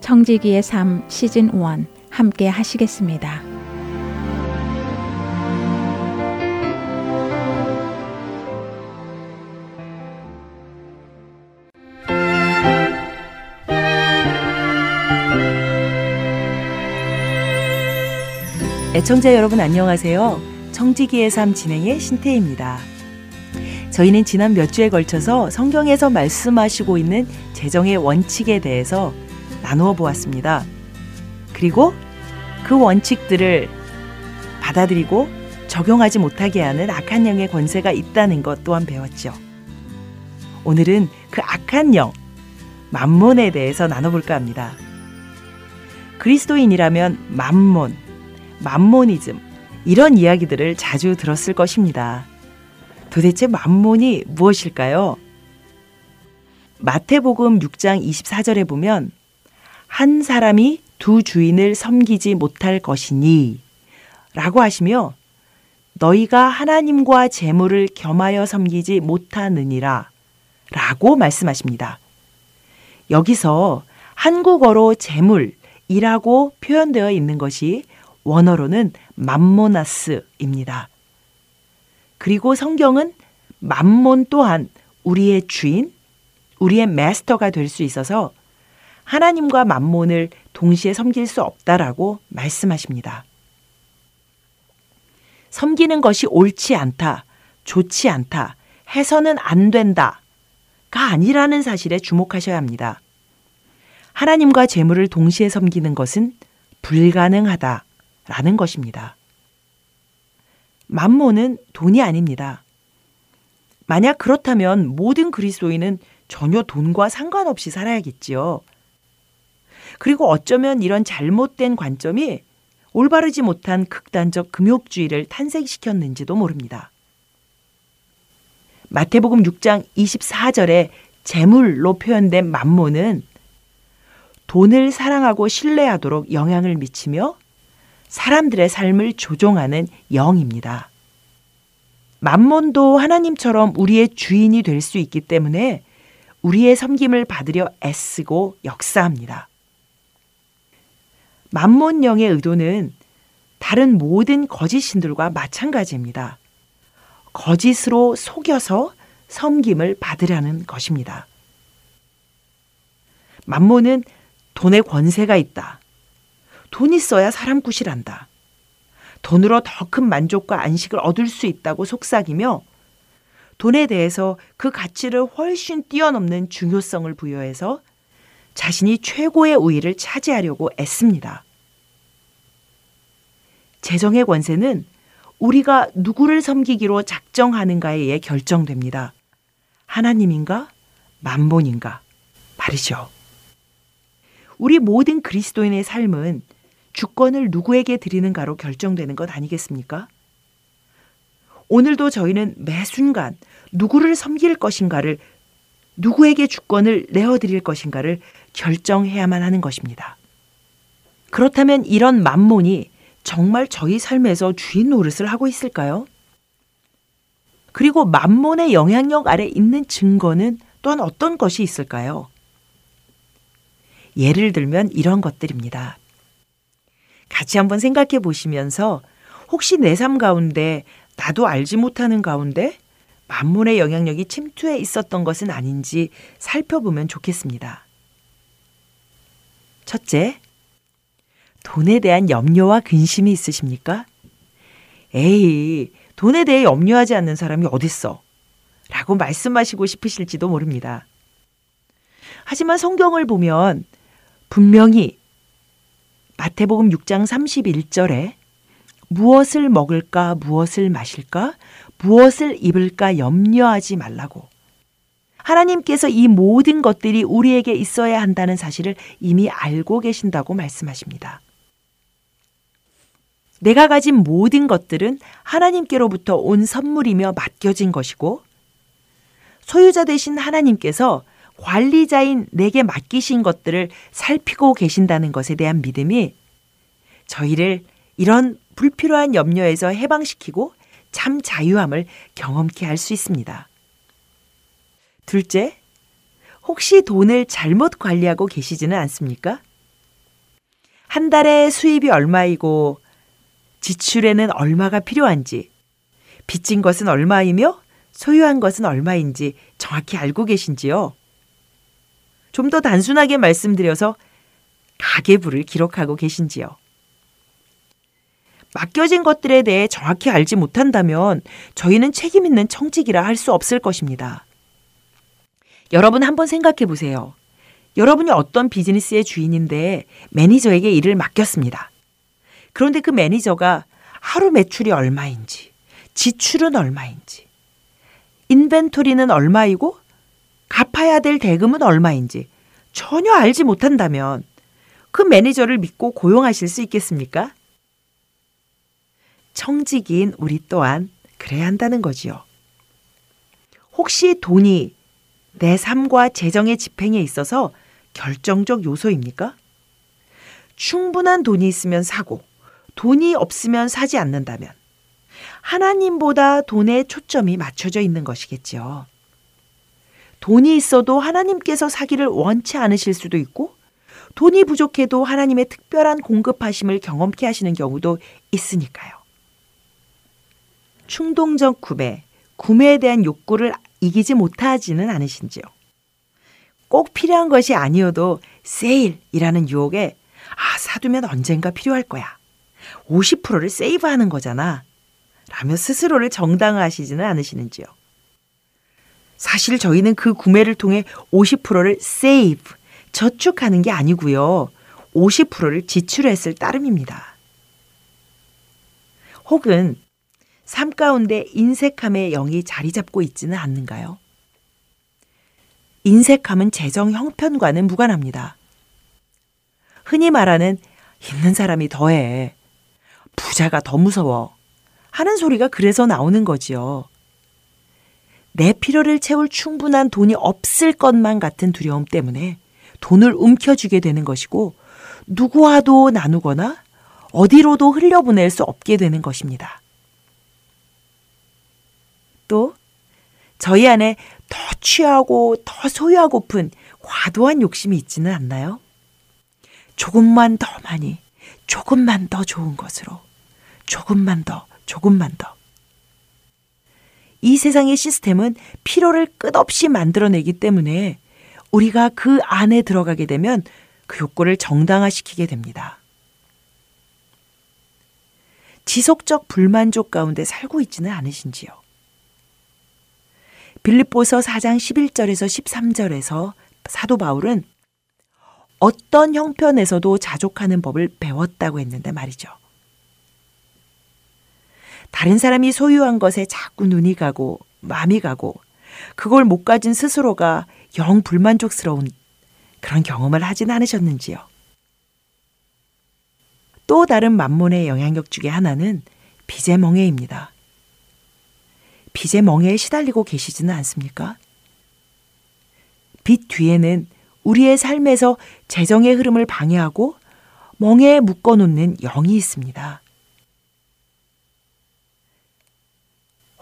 청지기의 삶 시즌 1 함께 하시겠습니다. 애청자 여러분 안녕하세요. 청지기의 삶 진행의 신태입니다. 저희는 지난 몇 주에 걸쳐서 성경에서 말씀하시고 있는 재정의 원칙에 대해서 나누어 보았습니다. 그리고 그 원칙들을 받아들이고 적용하지 못하게 하는 악한 영의 권세가 있다는 것 또한 배웠죠. 오늘은 그 악한 영, 만몬에 대해서 나눠볼까 합니다. 그리스도인이라면 만몬, 만모니즘 이런 이야기들을 자주 들었을 것입니다. 도대체 만몬이 무엇일까요? 마태복음 6장 24절에 보면 한 사람이 두 주인을 섬기지 못할 것이니 라고 하시며 너희가 하나님과 재물을 겸하여 섬기지 못하느니라 라고 말씀하십니다. 여기서 한국어로 재물이라고 표현되어 있는 것이 원어로는 맘모나스입니다. 그리고 성경은 맘몬 또한 우리의 주인, 우리의 마스터가 될 수 있어서 하나님과 맘몬을 동시에 섬길 수 없다라고 말씀하십니다. 섬기는 것이 옳지 않다, 좋지 않다, 해서는 안 된다가 아니라는 사실에 주목하셔야 합니다. 하나님과 재물을 동시에 섬기는 것은 불가능하다. 라는 것입니다. 만모는 돈이 아닙니다. 만약 그렇다면 모든 그리스도인은 전혀 돈과 상관없이 살아야겠지요. 그리고 어쩌면 이런 잘못된 관점이 올바르지 못한 극단적 금욕주의를 탄생시켰는지도 모릅니다. 마태복음 6장 24절에 재물로 표현된 만모는 돈을 사랑하고 신뢰하도록 영향을 미치며 사람들의 삶을 조종하는 영입니다. 만몬도 하나님처럼 우리의 주인이 될 수 있기 때문에 우리의 섬김을 받으려 애쓰고 역사합니다. 만몬령의 의도는 다른 모든 거짓 신들과 마찬가지입니다. 거짓으로 속여서 섬김을 받으려는 것입니다. 만몬은 돈의 권세가 있다. 돈 있어야 사람 구실한다. 돈으로 더 큰 만족과 안식을 얻을 수 있다고 속삭이며 돈에 대해서 그 가치를 훨씬 뛰어넘는 중요성을 부여해서 자신이 최고의 우위를 차지하려고 애씁니다. 재정의 권세는 우리가 누구를 섬기기로 작정하는가에 의해 결정됩니다. 하나님인가? 만본인가? 말이죠. 우리 모든 그리스도인의 삶은 주권을 누구에게 드리는가로 결정되는 것 아니겠습니까? 오늘도 저희는 매 순간 누구를 섬길 것인가를 누구에게 주권을 내어드릴 것인가를 결정해야만 하는 것입니다. 그렇다면 이런 만몬이 정말 저희 삶에서 주인 노릇을 하고 있을까요? 그리고 만몬의 영향력 아래 있는 증거는 또한 어떤 것이 있을까요? 예를 들면 이런 것들입니다. 같이 한번 생각해 보시면서 혹시 내 삶 가운데 나도 알지 못하는 가운데 만문의 영향력이 침투해 있었던 것은 아닌지 살펴보면 좋겠습니다. 첫째, 돈에 대한 염려와 근심이 있으십니까? 에이, 돈에 대해 염려하지 않는 사람이 어딨어? 라고 말씀하시고 싶으실지도 모릅니다. 하지만 성경을 보면 분명히 마태복음 6장 31절에 무엇을 먹을까, 무엇을 마실까, 무엇을 입을까 염려하지 말라고 하나님께서 이 모든 것들이 우리에게 있어야 한다는 사실을 이미 알고 계신다고 말씀하십니다. 내가 가진 모든 것들은 하나님께로부터 온 선물이며 맡겨진 것이고 소유자 되신 하나님께서 관리자인 내게 맡기신 것들을 살피고 계신다는 것에 대한 믿음이 저희를 이런 불필요한 염려에서 해방시키고 참 자유함을 경험케 할 수 있습니다. 둘째, 혹시 돈을 잘못 관리하고 계시지는 않습니까? 한 달에 수입이 얼마이고 지출에는 얼마가 필요한지, 빚진 것은 얼마이며 소유한 것은 얼마인지 정확히 알고 계신지요? 좀 더 단순하게 말씀드려서 가계부를 기록하고 계신지요? 맡겨진 것들에 대해 정확히 알지 못한다면 저희는 책임 있는 청지기라 할 수 없을 것입니다. 여러분 한번 생각해 보세요. 여러분이 어떤 비즈니스의 주인인데 매니저에게 일을 맡겼습니다. 그런데 그 매니저가 하루 매출이 얼마인지, 지출은 얼마인지, 인벤토리는 얼마이고 갚아야 될 대금은 얼마인지 전혀 알지 못한다면 그 매니저를 믿고 고용하실 수 있겠습니까? 청직인 우리 또한 그래야 한다는 거지요. 혹시 돈이 내 삶과 재정의 집행에 있어서 결정적 요소입니까? 충분한 돈이 있으면 사고, 돈이 없으면 사지 않는다면 하나님보다 돈에 초점이 맞춰져 있는 것이겠죠. 돈이 있어도 하나님께서 사기를 원치 않으실 수도 있고 돈이 부족해도 하나님의 특별한 공급하심을 경험케 하시는 경우도 있으니까요. 충동적 구매, 구매에 대한 욕구를 이기지 못하지는 않으신지요. 꼭 필요한 것이 아니어도 세일이라는 유혹에 아, 사두면 언젠가 필요할 거야. 50%를 세이브하는 거잖아. 라며 스스로를 정당화하시지는 않으시는지요. 사실 저희는 그 구매를 통해 50%를 세이브, 저축하는 게 아니고요. 50%를 지출했을 따름입니다. 혹은 삶 가운데 인색함의 영이 자리 잡고 있지는 않는가요? 인색함은 재정 형편과는 무관합니다. 흔히 말하는 있는 사람이 더해. 부자가 더 무서워. 하는 소리가 그래서 나오는 거지요. 내 필요를 채울 충분한 돈이 없을 것만 같은 두려움 때문에 돈을 움켜쥐게 되는 것이고 누구와도 나누거나 어디로도 흘려보낼 수 없게 되는 것입니다. 또 저희 안에 더 취하고 더 소유하고픈 과도한 욕심이 있지는 않나요? 조금만 더 많이, 조금만 더 좋은 것으로, 조금만 더, 조금만 더. 이 세상의 시스템은 필요를 끝없이 만들어내기 때문에 우리가 그 안에 들어가게 되면 그 욕구를 정당화시키게 됩니다. 지속적 불만족 가운데 살고 있지는 않으신지요? 빌립보서 4장 11절에서 13절에서 사도 바울은 어떤 형편에서도 자족하는 법을 배웠다고 했는데 말이죠. 다른 사람이 소유한 것에 자꾸 눈이 가고 마음이 가고 그걸 못 가진 스스로가 영 불만족스러운 그런 경험을 하진 않으셨는지요. 또 다른 만몬의 영향력 중의 하나는 빚의 멍해입니다. 빚의 멍에에 시달리고 계시지는 않습니까? 빚 뒤에는 우리의 삶에서 재정의 흐름을 방해하고 멍에에 묶어놓는 영이 있습니다.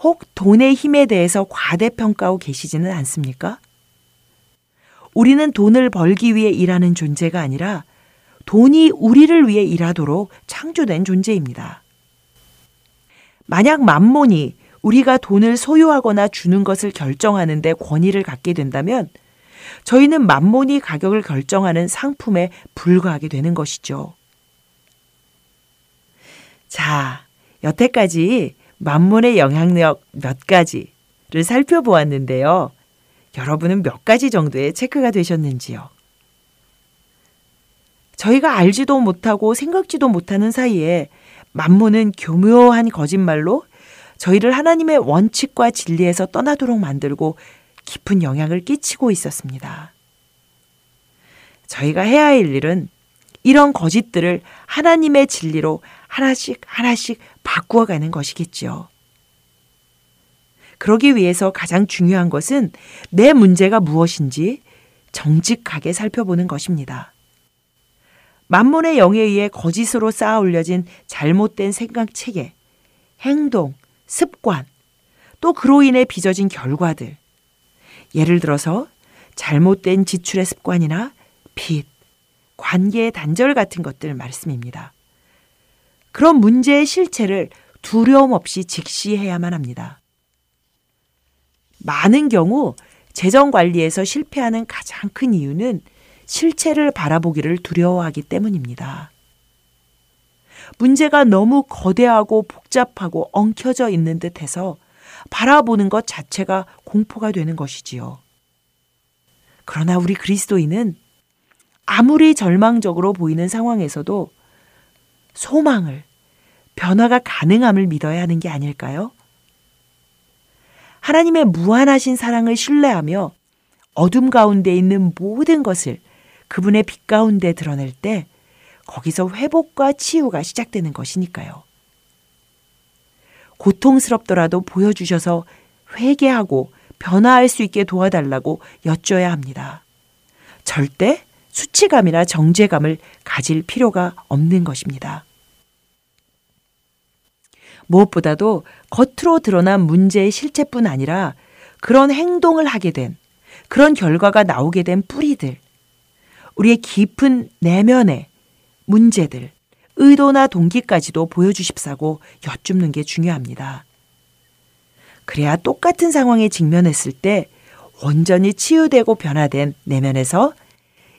혹 돈의 힘에 대해서 과대평가하고 계시지는 않습니까? 우리는 돈을 벌기 위해 일하는 존재가 아니라 돈이 우리를 위해 일하도록 창조된 존재입니다. 만약 만몬이 우리가 돈을 소유하거나 주는 것을 결정하는데 권위를 갖게 된다면 저희는 만몬이 가격을 결정하는 상품에 불과하게 되는 것이죠. 자, 여태까지 만몬의 영향력 몇 가지를 살펴보았는데요. 여러분은 몇 가지 정도의 체크가 되셨는지요? 저희가 알지도 못하고 생각지도 못하는 사이에 만몬은 교묘한 거짓말로 저희를 하나님의 원칙과 진리에서 떠나도록 만들고 깊은 영향을 끼치고 있었습니다. 저희가 해야 할 일은 이런 거짓들을 하나님의 진리로 하나씩 하나씩 바꾸어 가는 것이겠지요. 그러기 위해서 가장 중요한 것은 내 문제가 무엇인지 정직하게 살펴보는 것입니다. 만몬의 영에 의해 거짓으로 쌓아 올려진 잘못된 생각 체계, 행동, 습관, 또 그로 인해 빚어진 결과들. 예를 들어서 잘못된 지출의 습관이나 빚, 관계의 단절 같은 것들 말씀입니다. 그런 문제의 실체를 두려움 없이 직시해야만 합니다. 많은 경우 재정 관리에서 실패하는 가장 큰 이유는 실체를 바라보기를 두려워하기 때문입니다. 문제가 너무 거대하고 복잡하고 엉켜져 있는 듯해서 바라보는 것 자체가 공포가 되는 것이지요. 그러나 우리 그리스도인은 아무리 절망적으로 보이는 상황에서도 소망을, 변화가 가능함을 믿어야 하는 게 아닐까요? 하나님의 무한하신 사랑을 신뢰하며 어둠 가운데 있는 모든 것을 그분의 빛 가운데 드러낼 때 거기서 회복과 치유가 시작되는 것이니까요. 고통스럽더라도 보여주셔서 회개하고 변화할 수 있게 도와달라고 여쭤야 합니다. 절대 수치감이나 정죄감을 가질 필요가 없는 것입니다. 무엇보다도 겉으로 드러난 문제의 실체뿐 아니라 그런 행동을 하게 된, 그런 결과가 나오게 된 뿌리들, 우리의 깊은 내면의 문제들, 의도나 동기까지도 보여주십사고 여쭙는 게 중요합니다. 그래야 똑같은 상황에 직면했을 때 온전히 치유되고 변화된 내면에서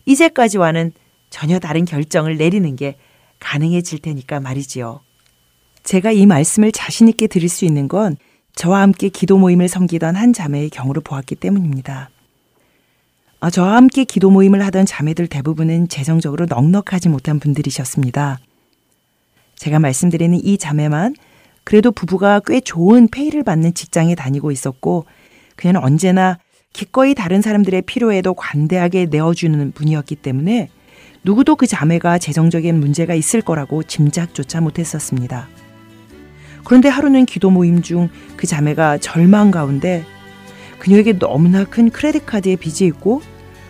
이제까지와는 전혀 다른 결정을 내리는 게 가능해질 테니까 말이지요. 제가 이 말씀을 자신있게 드릴 수 있는 건 저와 함께 기도 모임을 섬기던 한 자매의 경우를 보았기 때문입니다. 아, 저와 함께 기도 모임을 하던 자매들 대부분은 재정적으로 넉넉하지 못한 분들이셨습니다. 제가 말씀드리는 이 자매만 그래도 부부가 꽤 좋은 페이를 받는 직장에 다니고 있었고 그녀는 언제나 기꺼이 다른 사람들의 필요에도 관대하게 내어주는 분이었기 때문에 누구도 그 자매가 재정적인 문제가 있을 거라고 짐작조차 못했었습니다. 그런데 하루는 기도 모임 중 그 자매가 절망 가운데 그녀에게 너무나 큰 크레딧 카드의 빚이 있고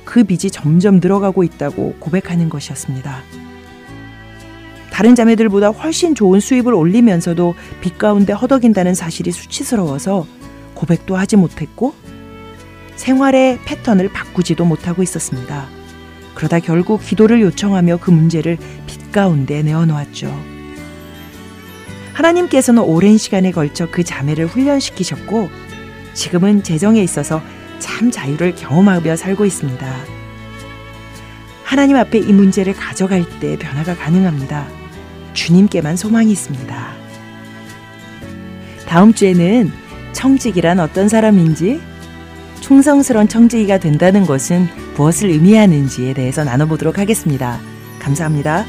그 빚이 점점 늘어가고 있다고 고백하는 것이었습니다. 다른 자매들보다 훨씬 좋은 수입을 올리면서도 빚 가운데 허덕인다는 사실이 수치스러워서 고백도 하지 못했고 생활의 패턴을 바꾸지도 못하고 있었습니다. 그러다 결국 기도를 요청하며 그 문제를 빚 가운데 내어놓았죠. 하나님께서는 오랜 시간에 걸쳐 그 자매를 훈련시키셨고 지금은 재정에 있어서 참 자유를 경험하며 살고 있습니다. 하나님 앞에 이 문제를 가져갈 때 변화가 가능합니다. 주님께만 소망이 있습니다. 다음 주에는 청직이란 어떤 사람인지 충성스러운 청지기가 된다는 것은 무엇을 의미하는지에 대해서 나눠보도록 하겠습니다. 감사합니다.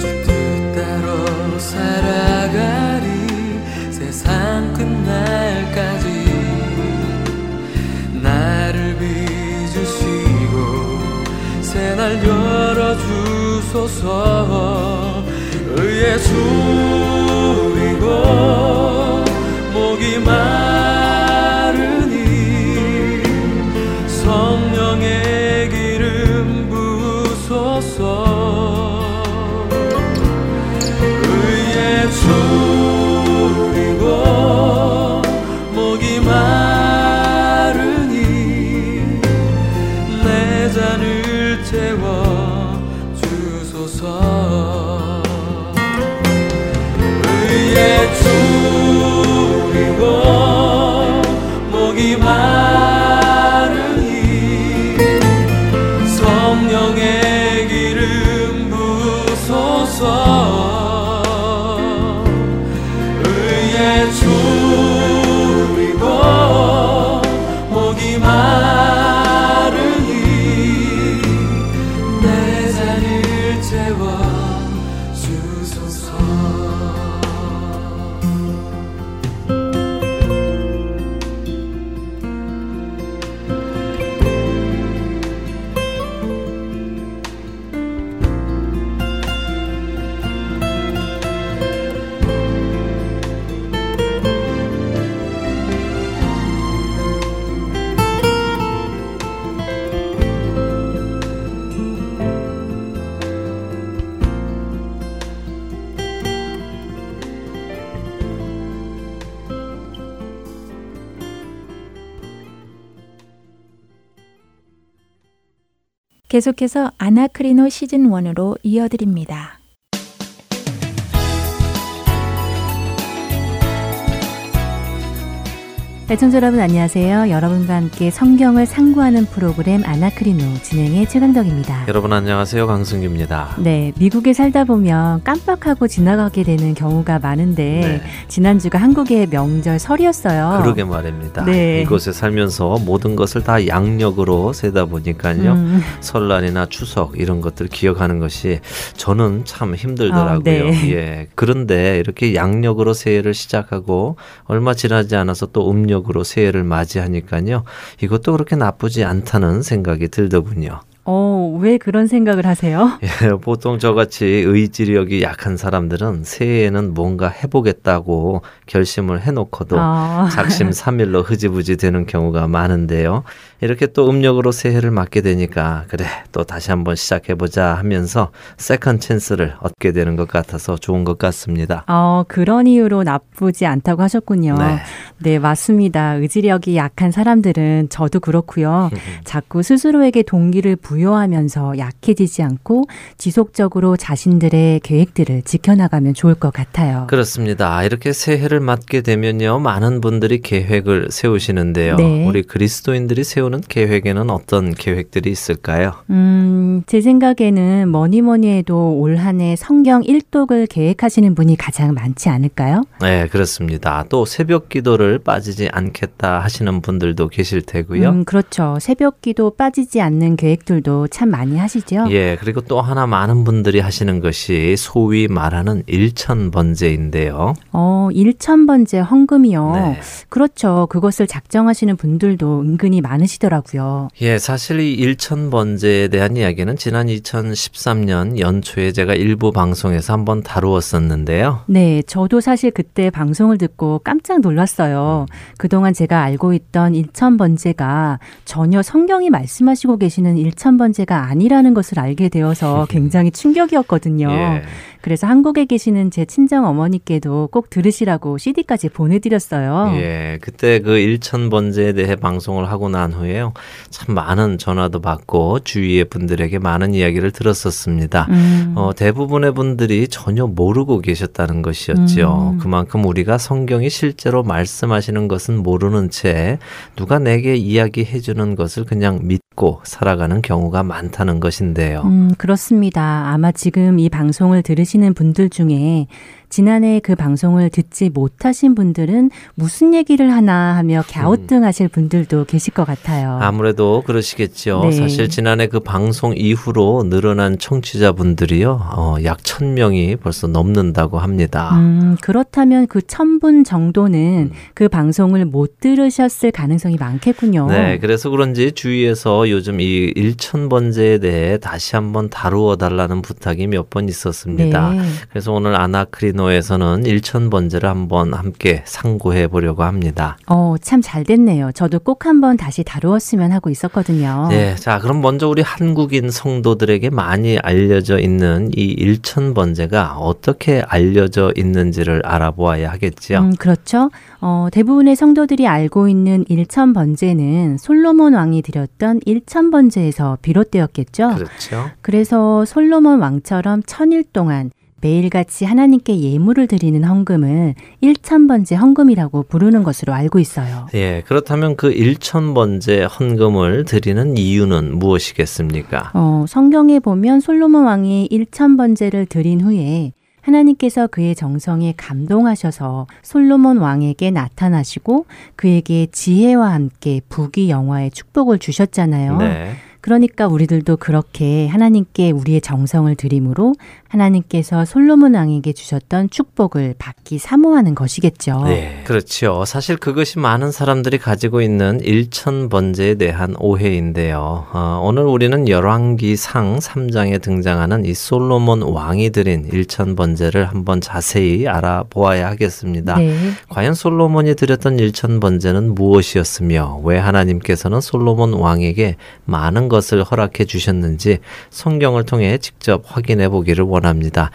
주 뜻대로 살아가리 세상 끝날까지 나를 빚으시고 새날 열어주소서 의에 줄이고 목이 마 계속해서 아나크리노 시즌 1으로 이어드립니다. 애청자 여러분 안녕하세요. 여러분과 함께 성경을 상고하는 프로그램 아나크리노 진행의 최강덕입니다. 여러분 안녕하세요. 강승규입니다. 네, 미국에 살다 보면 깜빡하고 지나가게 되는 경우가 많은데 네. 지난주가 한국의 명절 설이었어요. 그러게 말입니다. 네. 이곳에 살면서 모든 것을 다 양력으로 세다 보니까요. 음, 설날이나 추석 이런 것들 기억하는 것이 저는 참 힘들더라고요. 아, 네. 예. 그런데 이렇게 양력으로 새해를 시작하고 얼마 지나지 않아서 또 음력으로 새해를 맞이하니까요. 이것도 그렇게 나쁘지 않다는 생각이 들더군요. 어, 왜 그런 생각을 하세요? 예, 보통 저같이 의지력이 약한 사람들은 새해에는 뭔가 해보겠다고 결심을 해놓고도 아. 작심삼일로 흐지부지 되는 경우가 많은데요. 이렇게 또 음력으로 새해를 맞게 되니까 그래 또 다시 한번 시작해 보자 하면서 second chance를 얻게 되는 것 같아서 좋은 것 같습니다. 어, 그런 이유로 나쁘지 않다고 하셨군요. 네. 네, 맞습니다. 의지력이 약한 사람들은 저도 그렇고요. 자꾸 스스로에게 동기를 부여하면서 약해지지 않고 지속적으로 자신들의 계획들을 지켜나가면 좋을 것 같아요. 그렇습니다. 이렇게 새해를 맞게 되면요. 많은 분들이 계획을 세우시는데요. 네. 우리 그리스도인들이 세우는 계획에는 어떤 계획들이 있을까요? 음, 제 생각에는 뭐니 뭐니 해도 올 한 해 성경 일독을 계획하시는 분이 가장 많지 않을까요? 네, 그렇습니다. 또 새벽 기도를 빠지지 않겠다 하시는 분들도 계실 테고요. 음, 그렇죠. 새벽 기도 빠지지 않는 계획들도 참 많이 하시죠. 예, 그리고 또 하나 많은 분들이 하시는 것이 소위 말하는 일천번제인데요. 어, 일천번제 헌금이요. 네. 그렇죠. 그것을 작정하시는 분들도 은근히 많으시더라고요. 예, 사실 이 일천 번제에 대한 이야기는 지난 2013년 연초에 제가 일부 방송에서 한번 다루었었는데요. 네, 저도 사실 그때 방송을 듣고 깜짝 놀랐어요. 그동안 제가 알고 있던 일천 번제가 전혀 성경이 말씀하시고 계시는 일천 번제가 아니라는 것을 알게 되어서 굉장히 충격이었거든요. 예. 그래서 한국에 계시는 제 친정 어머니께도 꼭 들으시라고 CD까지 보내드렸어요. 예, 그때 그 일천 번제에 대해 방송을 하고 난 후 에요. 참 많은 전화도 받고 주위의 분들에게 많은 이야기를 들었었습니다. 음, 어, 대부분의 분들이 전혀 모르고 계셨다는 것이었죠. 음. 그만큼 우리가 성경이 실제로 말씀하시는 것은 모르는 채 누가 내게 이야기해 주는 것을 그냥 믿고 살아가는 경우가 많다는 것인데요. 음, 그렇습니다. 아마 지금 이 방송을 들으시는 분들 중에 지난해 그 방송을 듣지 못하신 분들은 무슨 얘기를 하나 하며 갸우뚱하실 분들도 계실 것 같아요. 아무래도 그러시겠죠. 네. 사실 지난해 그 방송 이후로 늘어난 청취자분들이요, 어, 약 천명이 벌써 넘는다고 합니다. 음, 그렇다면 그 천분 정도는 그 방송을 못 들으셨을 가능성이 많겠군요. 네, 그래서 그런지 주위에서 요즘 이 일천번제에 대해 다시 한번 다루어 달라는 부탁이 몇 번 있었습니다. 네. 그래서 오늘 아나크리노 에서는 일천번제를 한번 함께 상고해 보려고 합니다. 어, 참 잘 됐네요. 저도 꼭 한번 다시 다루었으면 하고 있었거든요. 네, 자, 그럼 먼저 우리 한국인 성도들에게 많이 알려져 있는 이 일천번제가 어떻게 알려져 있는지를 알아보아야 하겠지요. 음, 그렇죠. 어, 대부분의 성도들이 알고 있는 일천번제는 솔로몬 왕이 드렸던 일천번제에서 비롯되었겠죠. 그렇죠. 그래서 솔로몬 왕처럼 천일 동안 매일같이 하나님께 예물을 드리는 헌금을 일천번제 헌금이라고 부르는 것으로 알고 있어요. 예, 그렇다면 그 일천번제 헌금을 드리는 이유는 무엇이겠습니까? 어, 성경에 보면 솔로몬 왕이 일천번제를 드린 후에 하나님께서 그의 정성에 감동하셔서 솔로몬 왕에게 나타나시고 그에게 지혜와 함께 부귀 영화의 축복을 주셨잖아요. 네. 그러니까 우리들도 그렇게 하나님께 우리의 정성을 드림으로 하나님께서 솔로몬 왕에게 주셨던 축복을 받기 사모하는 것이겠죠. 네, 그렇죠. 사실 그것이 많은 사람들이 가지고 있는 일천번제에 대한 오해인데요. 어, 오늘 우리는 열왕기상 3장에 등장하는 이 솔로몬 왕이 드린 일천번제를 한번 자세히 알아보아야 하겠습니다. 네. 과연 솔로몬이 드렸던 일천번제는 무엇이었으며 왜 하나님께서는 솔로몬 왕에게 많은 것을 허락해 주셨는지 성경을 통해 직접 확인해 보기를 원합니다.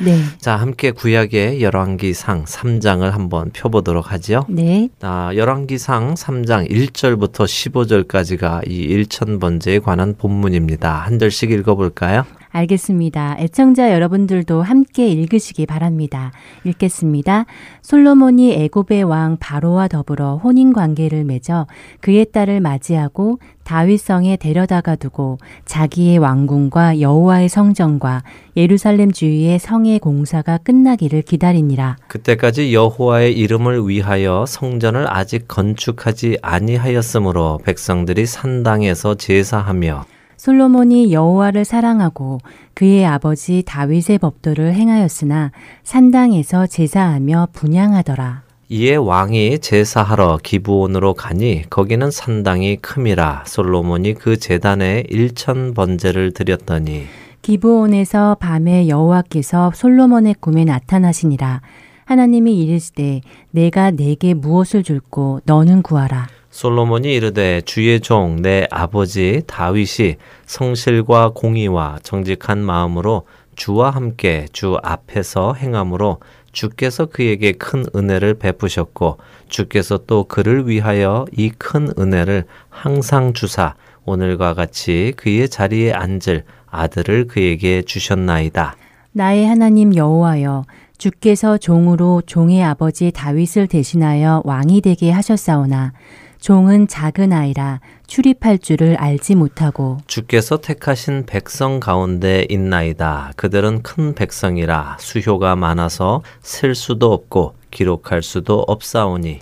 네. 자, 함께 구약의 열왕기상 3장을 한번 펴보도록 하지요. 네. 아, 열왕기상 3장 1절부터 15절까지가 이 일천번제에 관한 본문입니다. 한 절씩 읽어볼까요? 알겠습니다. 애청자 여러분들도 함께 읽으시기 바랍니다. 읽겠습니다. 솔로몬이 애굽의 왕 바로와 더불어 혼인 관계를 맺어 그의 딸을 맞이하고 다윗성에 데려다가 두고 자기의 왕궁과 여호와의 성전과 예루살렘 주위의 성의 공사가 끝나기를 기다리니라. 그때까지 여호와의 이름을 위하여 성전을 아직 건축하지 아니하였으므로 백성들이 산당에서 제사하며 솔로몬이 여호와를 사랑하고 그의 아버지 다윗의 법도를 행하였으나 산당에서 제사하며 분양하더라. 이에 왕이 제사하러 기브온으로 가니 거기는 산당이 큼이라 솔로몬이 그 제단에 일천 번제를 드렸더니 기브온에서 밤에 여호와께서 솔로몬의 꿈에 나타나시니라. 하나님이 이르시되 내가 내게 무엇을 줄고 너는 구하라. 솔로몬이 이르되 주의 종 내 아버지 다윗이 성실과 공의와 정직한 마음으로 주와 함께 주 앞에서 행함으로 주께서 그에게 큰 은혜를 베푸셨고 주께서 또 그를 위하여 이 큰 은혜를 항상 주사 오늘과 같이 그의 자리에 앉을 아들을 그에게 주셨나이다. 나의 하나님 여호와여 주께서 종으로 종의 아버지 다윗을 대신하여 왕이 되게 하셨사오나 종은 작은 아이라 출입할 줄을 알지 못하고 주께서 택하신 백성 가운데 있나이다. 그들은 큰 백성이라 수효가 많아서 셀 수도 없고 기록할 수도 없사오니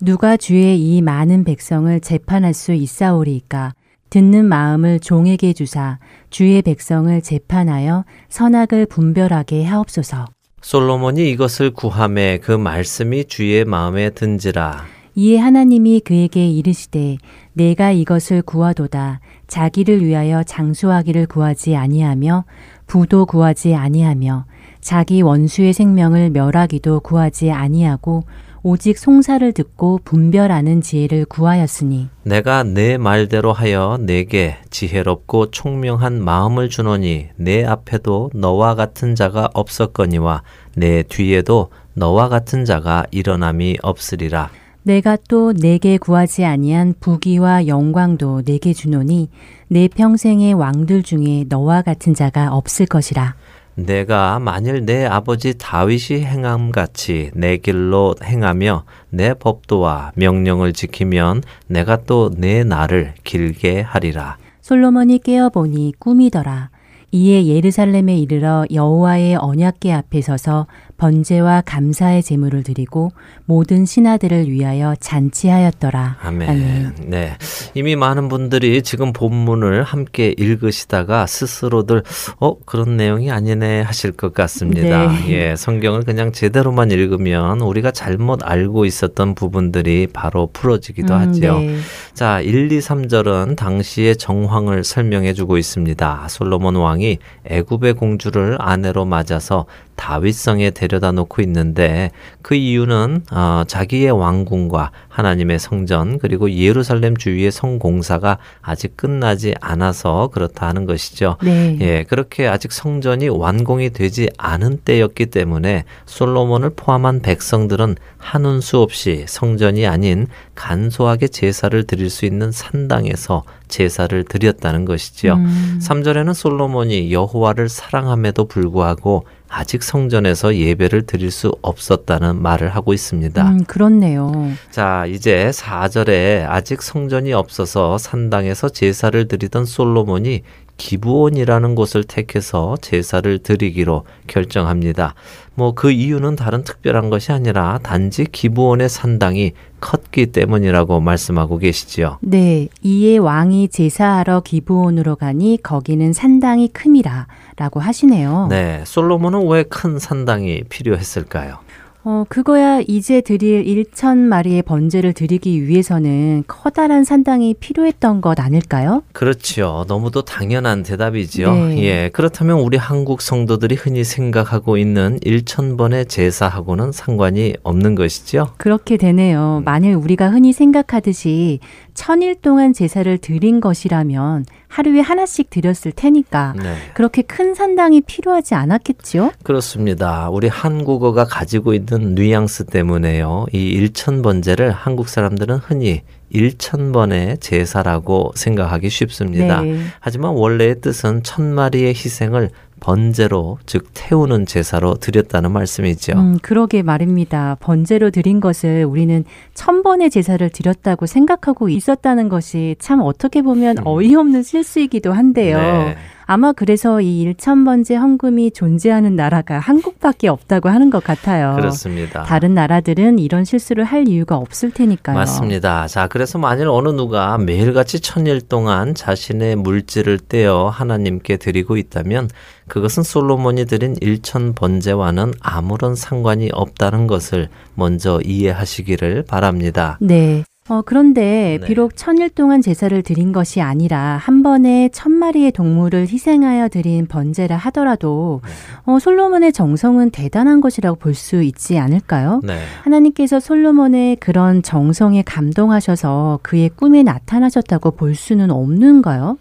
누가 주의 이 많은 백성을 재판할 수 있사오리이까 듣는 마음을 종에게 주사 주의 백성을 재판하여 선악을 분별하게 하옵소서. 솔로몬이 이것을 구함에 그 말씀이 주의 마음에 든지라. 이에 하나님이 그에게 이르시되 내가 이것을 구하도다 자기를 위하여 장수하기를 구하지 아니하며 부도 구하지 아니하며 자기 원수의 생명을 멸하기도 구하지 아니하고 오직 송사를 듣고 분별하는 지혜를 구하였으니 내가 내 말대로 하여 내게 지혜롭고 총명한 마음을 주노니 내 앞에도 너와 같은 자가 없었거니와 내 뒤에도 너와 같은 자가 일어남이 없으리라. 내가 또 내게 구하지 아니한 부귀와 영광도 내게 주노니 내 평생의 왕들 중에 너와 같은 자가 없을 것이라. 내가 만일 내 아버지 다윗이 행함 같이 내 길로 행하며 내 법도와 명령을 지키면 내가 또 내 날을 길게 하리라. 솔로몬이 깨어보니 꿈이더라. 이에 예루살렘에 이르러 여호와의 언약궤 앞에 서서 번제와 감사의 제물을 드리고 모든 신하들을 위하여 잔치하였더라. 아멘. 아멘. 네. 이미 많은 분들이 지금 본문을 함께 읽으시다가 스스로들 어 그런 내용이 아니네 하실 것 같습니다. 네. 예, 성경을 그냥 제대로만 읽으면 우리가 잘못 알고 있었던 부분들이 바로 풀어지기도 음, 하죠. 네. 자, 1, 2, 3절은 당시의 정황을 설명해 주고 있습니다. 솔로몬 왕이 애굽의 공주를 아내로 맞아서 다윗성에 데려다 놓고 있는데 그 이유는 어, 자기의 왕궁과 하나님의 성전 그리고 예루살렘 주위의 성공사가 아직 끝나지 않아서 그렇다 하는 것이죠. 네. 예, 그렇게 아직 성전이 완공이 되지 않은 때였기 때문에 솔로몬을 포함한 백성들은 한운 수 없이 성전이 아닌 간소하게 제사를 드릴 수 있는 산당에서 제사를 드렸다는 것이지요. 음. 3절에는 솔로몬이 여호와를 사랑함에도 불구하고 아직 성전에서 예배를 드릴 수 없었다는 말을 하고 있습니다. 음, 그렇네요. 자, 이제 4절에 아직 성전이 없어서 산당에서 제사를 드리던 솔로몬이 기부원이라는 곳을 택해서 제사를 드리기로 결정합니다. 뭐 그 이유는 다른 특별한 것이 아니라 단지 기부원의 산당이 컸기 때문이라고 말씀하고 계시지요. 네, 이에 왕이 제사하러 기브온으로 가니 거기는 산당이 큼이라 라고 하시네요. 네, 솔로몬은 왜 큰 산당이 필요했을까요? 어, 그거야 이제 드릴 1천 마리의 번제를 드리기 위해서는 커다란 산당이 필요했던 것 아닐까요? 그렇지요. 너무도 당연한 대답이지요. 네. 예. 그렇다면 우리 한국 성도들이 흔히 생각하고 있는 1천 번의 제사하고는 상관이 없는 것이지요. 그렇게 되네요. 만일 우리가 흔히 생각하듯이 천일 동안 제사를 드린 것이라면 하루에 하나씩 드렸을 테니까 네. 그렇게 큰 산당이 필요하지 않았겠지요? 그렇습니다. 우리 한국어가 가지고 있는 뉘앙스 때문에요. 이 1천번제를 한국 사람들은 흔히 1천번의 제사라고 생각하기 쉽습니다. 네. 하지만 원래의 뜻은 천 마리의 희생을 번제로 즉 태우는 제사로 드렸다는 말씀이죠. 음, 그러게 말입니다. 번제로 드린 것을 우리는 천 번의 제사를 드렸다고 생각하고 있었다는 것이 참 어떻게 보면 어이없는 실수이기도 한데요. 음. 네. 아마 그래서 이 1천번제 헌금이 존재하는 나라가 한국밖에 없다고 하는 것 같아요. 그렇습니다. 다른 나라들은 이런 실수를 할 이유가 없을 테니까요. 맞습니다. 자, 그래서 만일 어느 누가 매일같이 천일 동안 자신의 물질을 떼어 하나님께 드리고 있다면 그것은 솔로몬이 드린 일천 번제와는 아무런 상관이 없다는 것을 먼저 이해하시기를 바랍니다. 네. 어, 그런데 네. 비록 천일 동안 제사를 드린 것이 아니라 한 번에 천 마리의 동물을 희생하여 드린 번제라 하더라도 네. 어, 솔로몬의 정성은 대단한 것이라고 볼 수 있지 않을까요? 네. 하나님께서 솔로몬의 그런 정성에 감동하셔서 그의 꿈에 나타나셨다고 볼 수는 없는가요?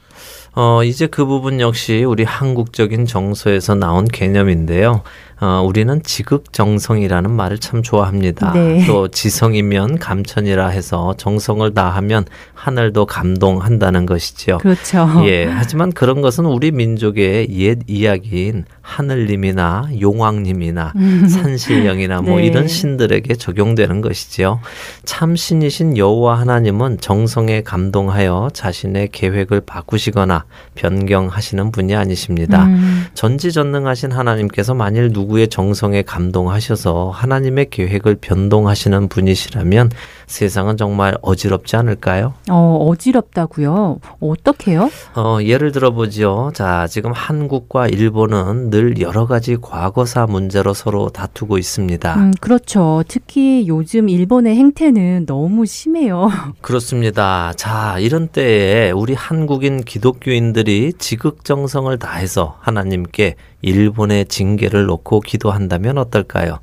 어, 이제 그 부분 역시 우리 한국적인 정서에서 나온 개념인데요. 어, 우리는 지극정성이라는 말을 참 좋아합니다. 네. 또 지성이면 감천이라 해서 정성을 다하면 하늘도 감동한다는 것이지요. 그렇죠. 예, 하지만 그런 것은 우리 민족의 옛 이야기인 하늘님이나 용왕님이나 산신령이나 뭐 음. 네. 이런 신들에게 적용되는 것이지요. 참 신이신 여호와 하나님은 정성에 감동하여 자신의 계획을 바꾸시거나 변경하시는 분이 아니십니다. 음, 전지전능하신 하나님께서 만일 누구 누구의 정성에 감동하셔서 하나님의 계획을 변동하시는 분이시라면 세상은 정말 어지럽지 않을까요? 어, 어지럽다고요? 어떻게요? 어, 예를 들어보죠. 자, 지금 한국과 일본은 늘 여러 가지 과거사 문제로 서로 다투고 있습니다. 음, 그렇죠. 특히 요즘 일본의 행태는 너무 심해요. 그렇습니다. 자, 이런 때에 우리 한국인 기독교인들이 지극정성을 다해서 하나님께 일본의 징계를 놓고 기도한다면 어떨까요?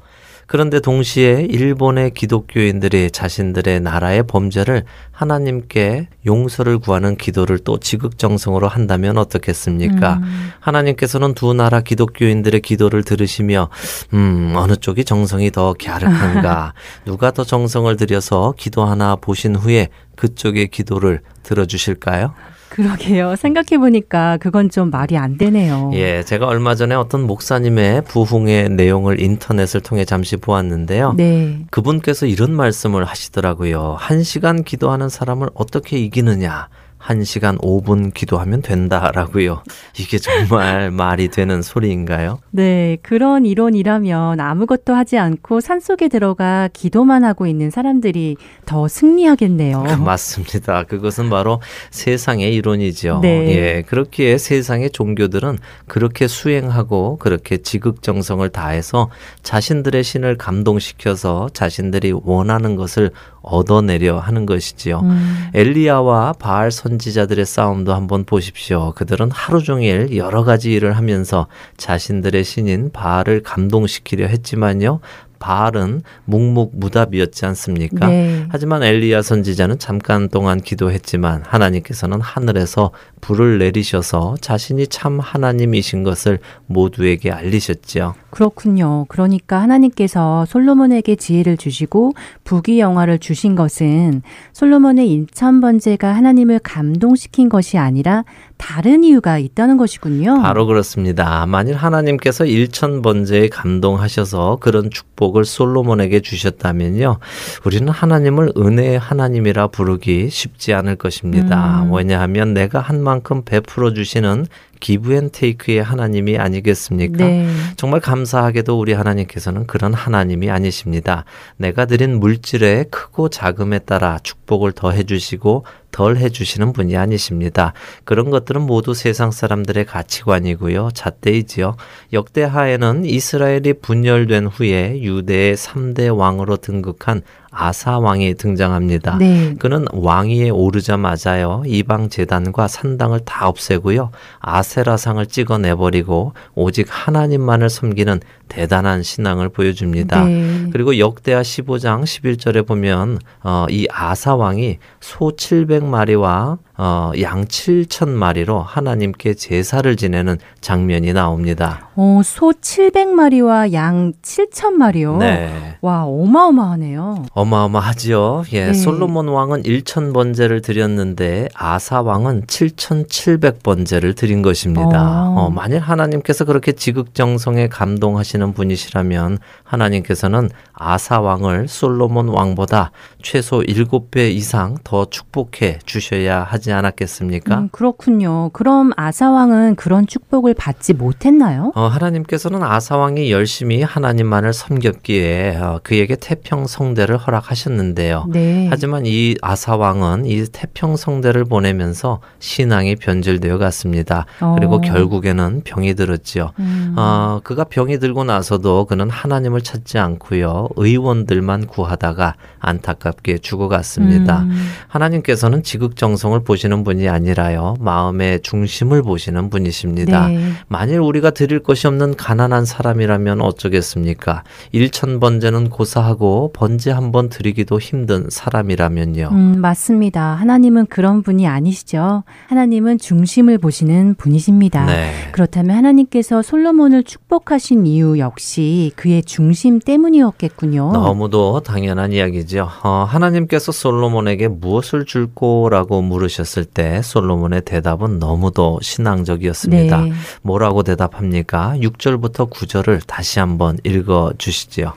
그런데 동시에 일본의 기독교인들이 자신들의 나라의 범죄를 하나님께 용서를 구하는 기도를 또 지극정성으로 한다면 어떻겠습니까? 음. 하나님께서는 두 나라 기독교인들의 기도를 들으시며, 음, 어느 쪽이 정성이 더 갸륵한가, 누가 더 정성을 들여서 기도하나 보신 후에 그쪽의 기도를 들어주실까요? 그러게요. 생각해보니까 그건 좀 말이 안 되네요. 예, 제가 얼마 전에 어떤 목사님의 부흥의 내용을 인터넷을 통해 잠시 보았는데요. 네. 그분께서 이런 말씀을 하시더라고요. 한 시간 기도하는 사람을 어떻게 이기느냐? 한 시간 5분 기도하면 된다라고요. 이게 정말 말이 되는 소리인가요? 네, 그런 이론이라면 아무것도 하지 않고 산속에 들어가 기도만 하고 있는 사람들이 더 승리하겠네요. 맞습니다. 그것은 바로 세상의 이론이죠. 네. 예, 그렇기에 세상의 종교들은 그렇게 수행하고 그렇게 지극정성을 다해서 자신들의 신을 감동시켜서 자신들이 원하는 것을 얻어내려 하는 것이지요. 음, 엘리야와 바알 선지자들의 싸움도 한번 보십시오. 그들은 하루 종일 여러 가지 일을 하면서 자신들의 신인 바알을 감동시키려 했지만요. 바알은 묵묵무답이었지 않습니까? 네. 하지만 엘리야 선지자는 잠깐 동안 기도했지만 하나님께서는 하늘에서 불을 내리셔서 자신이 참 하나님이신 것을 모두에게 알리셨지요. 그렇군요. 그러니까 하나님께서 솔로몬에게 지혜를 주시고 부귀 영화를 주신 것은 솔로몬의 인천 번제가 하나님을 감동시킨 것이 아니라 다른 이유가 있다는 것이군요. 바로 그렇습니다. 만일 하나님께서 일천 번제에 감동하셔서 그런 축복을 솔로몬에게 주셨다면요. 우리는 하나님을 은혜의 하나님이라 부르기 쉽지 않을 것입니다. 음. 왜냐하면 내가 한 만큼 베풀어 주시는 기브앤테이크의 하나님이 아니겠습니까? 네. 정말 감사하게도 우리 하나님께서는 그런 하나님이 아니십니다. 내가 드린 물질의 크고 작음에 따라 축복을 더해 주시고 덜 해주시는 분이 아니십니다. 그런 것들은 모두 세상 사람들의 가치관이고요. 잣대이지요. 역대하에는 이스라엘이 분열된 후에 유대의 3대 왕으로 등극한 아사 왕이 등장합니다. 네. 그는 왕위에 오르자마자요 이방 재단과 산당을 다 없애고요 아 세라상을 찍어내버리고 오직 하나님만을 섬기는 대단한 신앙을 보여줍니다. 네. 그리고 역대하 15장 11절에 보면 어, 이 아사 왕이 소 700마리와 어, 양 7천 마리로 하나님께 제사를 지내는 장면이 나옵니다. 어, 소 700마리와 양 7천 마리요. 네. 와, 어마어마하네요. 어마어마하지요. 예, 네. 솔로몬 왕은 1천 번제를 드렸는데 아사 왕은 7,700 번제를 드린 것입니다. 어. 어, 만일 하나님께서 그렇게 지극정성에 감동하시는 분이시라면 하나님께서는 아사 왕을 솔로몬 왕보다 최소 7배 이상 더 축복해 주셔야 하지 않았겠습니까? 음, 그렇군요. 그럼 아사왕은 그런 축복을 받지 못했나요? 어, 하나님께서는 아사왕이 열심히 하나님만을 섬겼기에 어, 그에게 태평 성대를 허락하셨는데요. 네. 하지만 이 아사왕은 이 태평 성대를 보내면서 신앙이 변질되어 갔습니다. 어. 그리고 결국에는 병이 들었지요. 음. 어, 그가 병이 들고 나서도 그는 하나님을 찾지 않고요. 의원들만 구하다가 안타깝게 죽어갔습니다. 음. 하나님께서는 지극정성을 보시 는 분이 아니라요. 마음의 중심을 보시는 분이십니다. 네. 만일 우리가 드릴 것이 없는 가난한 사람이라면 어쩌겠습니까? 일천 번제는 고사하고 번제 한 번 드리기도 힘든 사람이라면요. 음, 맞습니다. 하나님은 그런 분이 아니시죠. 하나님은 중심을 보시는 분이십니다. 네. 그렇다면 하나님께서 솔로몬을 축복하신 이유 역시 그의 중심 때문이었겠군요. 너무도 당연한 이야기죠. 어, 하나님께서 솔로몬에게 무엇을 줄 거라고 물으셨 을 때 솔로몬의 대답은 너무도 신앙적이었습니다. 네. 뭐라고 대답합니까? 6절부터 9절을 다시 한번 읽어 주시지요.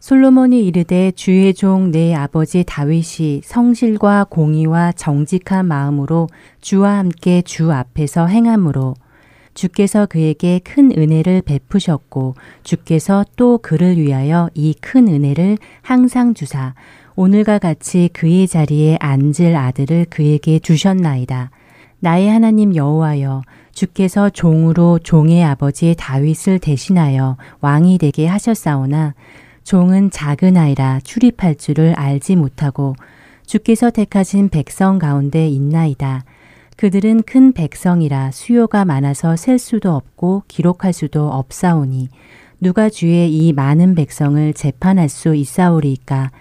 솔로몬이 이르되 주의 종 내 아버지 다윗이 성실과 공의와 정직한 마음으로 주와 함께 주 앞에서 행함으로 주께서 그에게 큰 은혜를 베푸셨고 주께서 또 그를 위하여 이 큰 은혜를 항상 주사 오늘과 같이 그의 자리에 앉을 아들을 그에게 주셨나이다. 나의 하나님 여호와여 주께서 종으로 종의 아버지 다윗을 대신하여 왕이 되게 하셨사오나 종은 작은 아이라 출입할 줄을 알지 못하고 주께서 택하신 백성 가운데 있나이다. 그들은 큰 백성이라 수요가 많아서 셀 수도 없고 기록할 수도 없사오니 누가 주의 이 많은 백성을 재판할 수 있사오리이까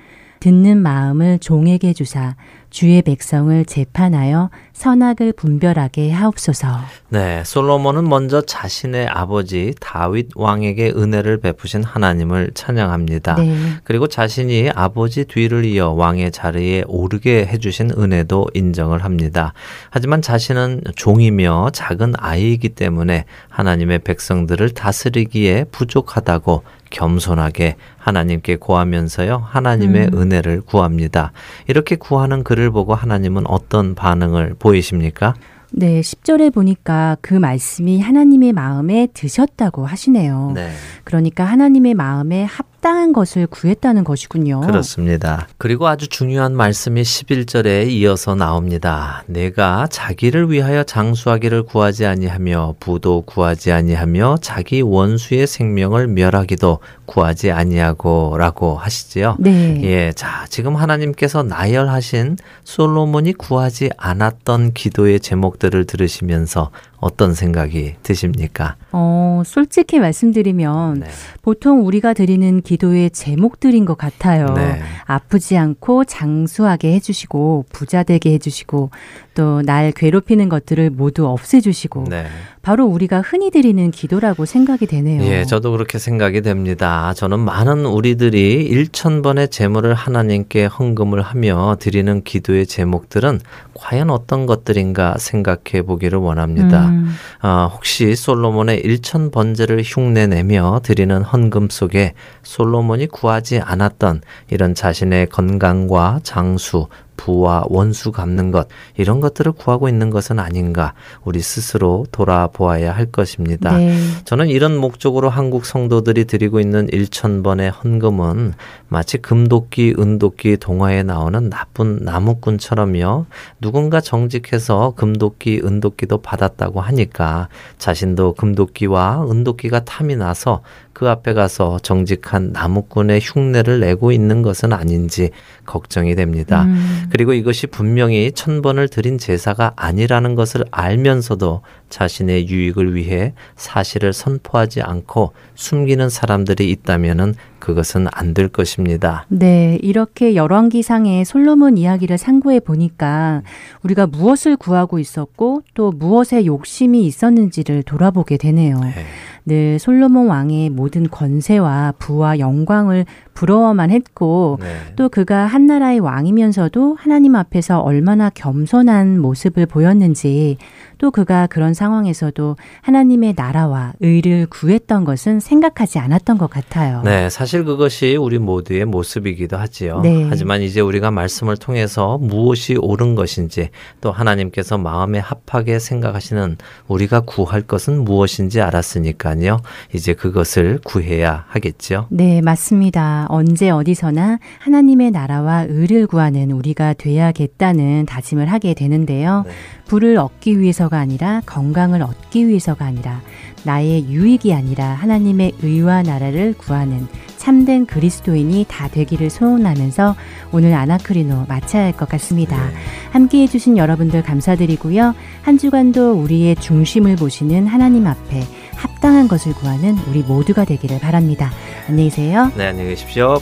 듣는 마음을 종에게 주사 주의 백성을 재판하여 선악을 분별하게 하옵소서. 네, 솔로몬은 먼저 자신의 아버지 다윗 왕에게 은혜를 베푸신 하나님을 찬양합니다. 네. 그리고 자신이 아버지 뒤를 이어 왕의 자리에 오르게 해주신 은혜도 인정을 합니다. 하지만 자신은 종이며 작은 아이이기 때문에 하나님의 백성들을 다스리기에 부족하다고 겸손하게 하나님께 구하면서요, 하나님의 음. 은혜를 구합니다. 이렇게 구하는 그를 보고 하나님은 어떤 반응을 보이십니까? 네, 10절에 보니까 그 말씀이 하나님의 마음에 드셨다고 하시네요. 네. 그러니까 하나님의 마음에 합 당한 것을 구했다는 것이군요. 그렇습니다. 그리고 아주 중요한 말씀이 11절에 이어서 나옵니다. 내가 자기를 위하여 장수하기를 구하지 아니하며 부도 구하지 아니하며 자기 원수의 생명을 멸하기도 구하지 아니하고라고 하시지요. 네. 예, 자, 지금 하나님께서 나열하신 솔로몬이 구하지 않았던 기도의 제목들을 들으시면서 어떤 생각이 드십니까? 어, 솔직히 말씀드리면 네. 보통 우리가 드리는 기도의 제목들인 것 같아요. 네. 아프지 않고 장수하게 해주시고 부자 되게 해주시고 또 날 괴롭히는 것들을 모두 없애주시고 네. 바로 우리가 흔히 드리는 기도라고 생각이 되네요. 예, 저도 그렇게 생각이 됩니다. 저는 많은 우리들이 1천번의 제물을 하나님께 헌금을 하며 드리는 기도의 제목들은 과연 어떤 것들인가 생각해 보기를 원합니다. 음, 아, 혹시 솔로몬의 1천 번제를 흉내내며 드리는 헌금 속에 솔로몬이 구하지 않았던 이런 자신의 건강과 장수, 부와 원수 갚는 것 이런 것들을 구하고 있는 것은 아닌가 우리 스스로 돌아보아야 할 것입니다. 네. 저는 이런 목적으로 한국 성도들이 드리고 있는 1천번의 헌금은 마치 금도끼, 은도끼 동화에 나오는 나쁜 나무꾼처럼요. 누군가 정직해서 금도끼, 은도끼도 받았다고 하니까 자신도 금도끼와 은도끼가 탐이 나서 그 앞에 가서 정직한 나무꾼의 흉내를 내고 있는 것은 아닌지 걱정이 됩니다. 음, 그리고 이것이 분명히 천번을 드린 제사가 아니라는 것을 알면서도 자신의 유익을 위해 사실을 선포하지 않고 숨기는 사람들이 있다면은 그것은 안 될 것입니다. 네, 이렇게 열왕기상의 솔로몬 이야기를 상고해 보니까 우리가 무엇을 구하고 있었고 또 무엇에 욕심이 있었는지를 돌아보게 되네요. 네. 늘 솔로몬 왕의 모든 권세와 부와 영광을 부러워만 했고 네. 또 그가 한 나라의 왕이면서도 하나님 앞에서 얼마나 겸손한 모습을 보였는지 또 그가 그런 상황에서도 하나님의 나라와 의를 구했던 것은 생각하지 않았던 것 같아요. 네, 사실 그것이 우리 모두의 모습이기도 하지요. 네. 하지만 이제 우리가 말씀을 통해서 무엇이 옳은 것인지 또 하나님께서 마음에 합하게 생각하시는 우리가 구할 것은 무엇인지 알았으니까요. 이제 그것을 구해야 하겠죠. 네, 맞습니다. 언제 어디서나 하나님의 나라와 의를 구하는 우리가 돼야겠다는 다짐을 하게 되는데요. 네. 부를 얻기 위해서가 아니라 건강을 얻기 위해서가 아니라 나의 유익이 아니라 하나님의 의와 나라를 구하는 참된 그리스도인이 다 되기를 소원하면서 오늘 아나크리노 마쳐야 할 것 같습니다. 함께 해주신 여러분들 감사드리고요. 한 주간도 우리의 중심을 보시는 하나님 앞에 합당한 것을 구하는 우리 모두가 되기를 바랍니다. 안녕히 계세요. 네, 안녕히 계십시오.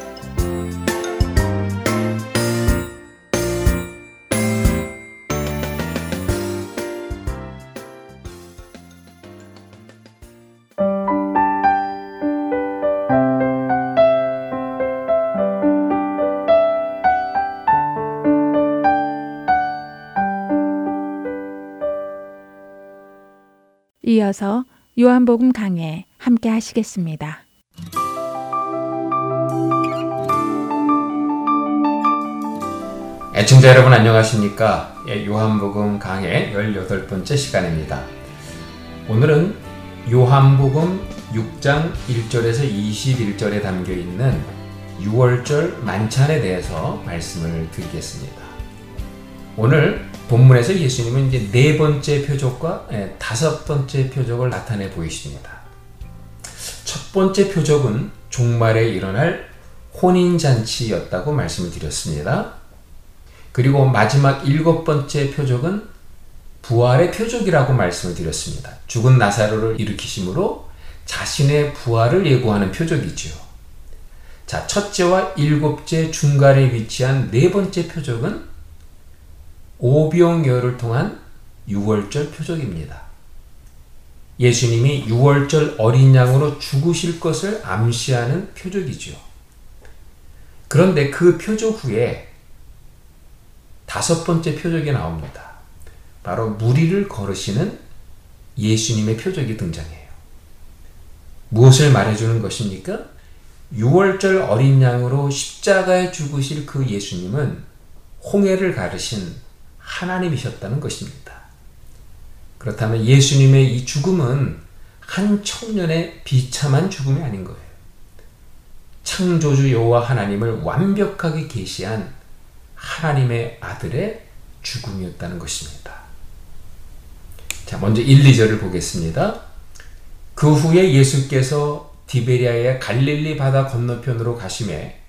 이어서 요한복음 강해 함께 하시겠습니다. 애청자 여러분 안녕하십니까? 예, 요한복음 강의 18번째 시간입니다. 오늘은 요한복음 6장 1절에서 21절에 담겨 있는 6월절 만찬에 대해서 말씀을 드리겠습니다. 오늘 본문에서 예수님은 이제 네 번째 표적과 예, 다섯 번째 표적을 나타내 보이십니다. 첫 번째 표적은 종말에 일어날 혼인잔치였다고 말씀을 드렸습니다. 그리고 마지막 일곱 번째 표적은 부활의 표적이라고 말씀을 드렸습니다. 죽은 나사로를 일으키심으로 자신의 부활을 예고하는 표적이지요. 자, 첫째와 일곱째 중간에 위치한 네 번째 표적은 오병여를 통한 6월절 표적입니다. 예수님이 6월절 어린 양으로 죽으실 것을 암시하는 표적이죠. 그런데 그 표적 후에 다섯 번째 표적이 나옵니다. 바로 무리를 걸으시는 예수님의 표적이 등장해요. 무엇을 말해주는 것입니까? 6월절 어린 양으로 십자가에 죽으실 그 예수님은 홍해를 가르신 하나님이셨다는 것입니다. 그렇다면 예수님의 이 죽음은 한 청년의 비참한 죽음이 아닌 거예요. 창조주 여호와 하나님을 완벽하게 계시한 하나님의 아들의 죽음이었다는 것입니다. 자, 먼저 1, 2절을 보겠습니다. 그 후에 예수께서 디베리아의 갈릴리 바다 건너편으로 가심에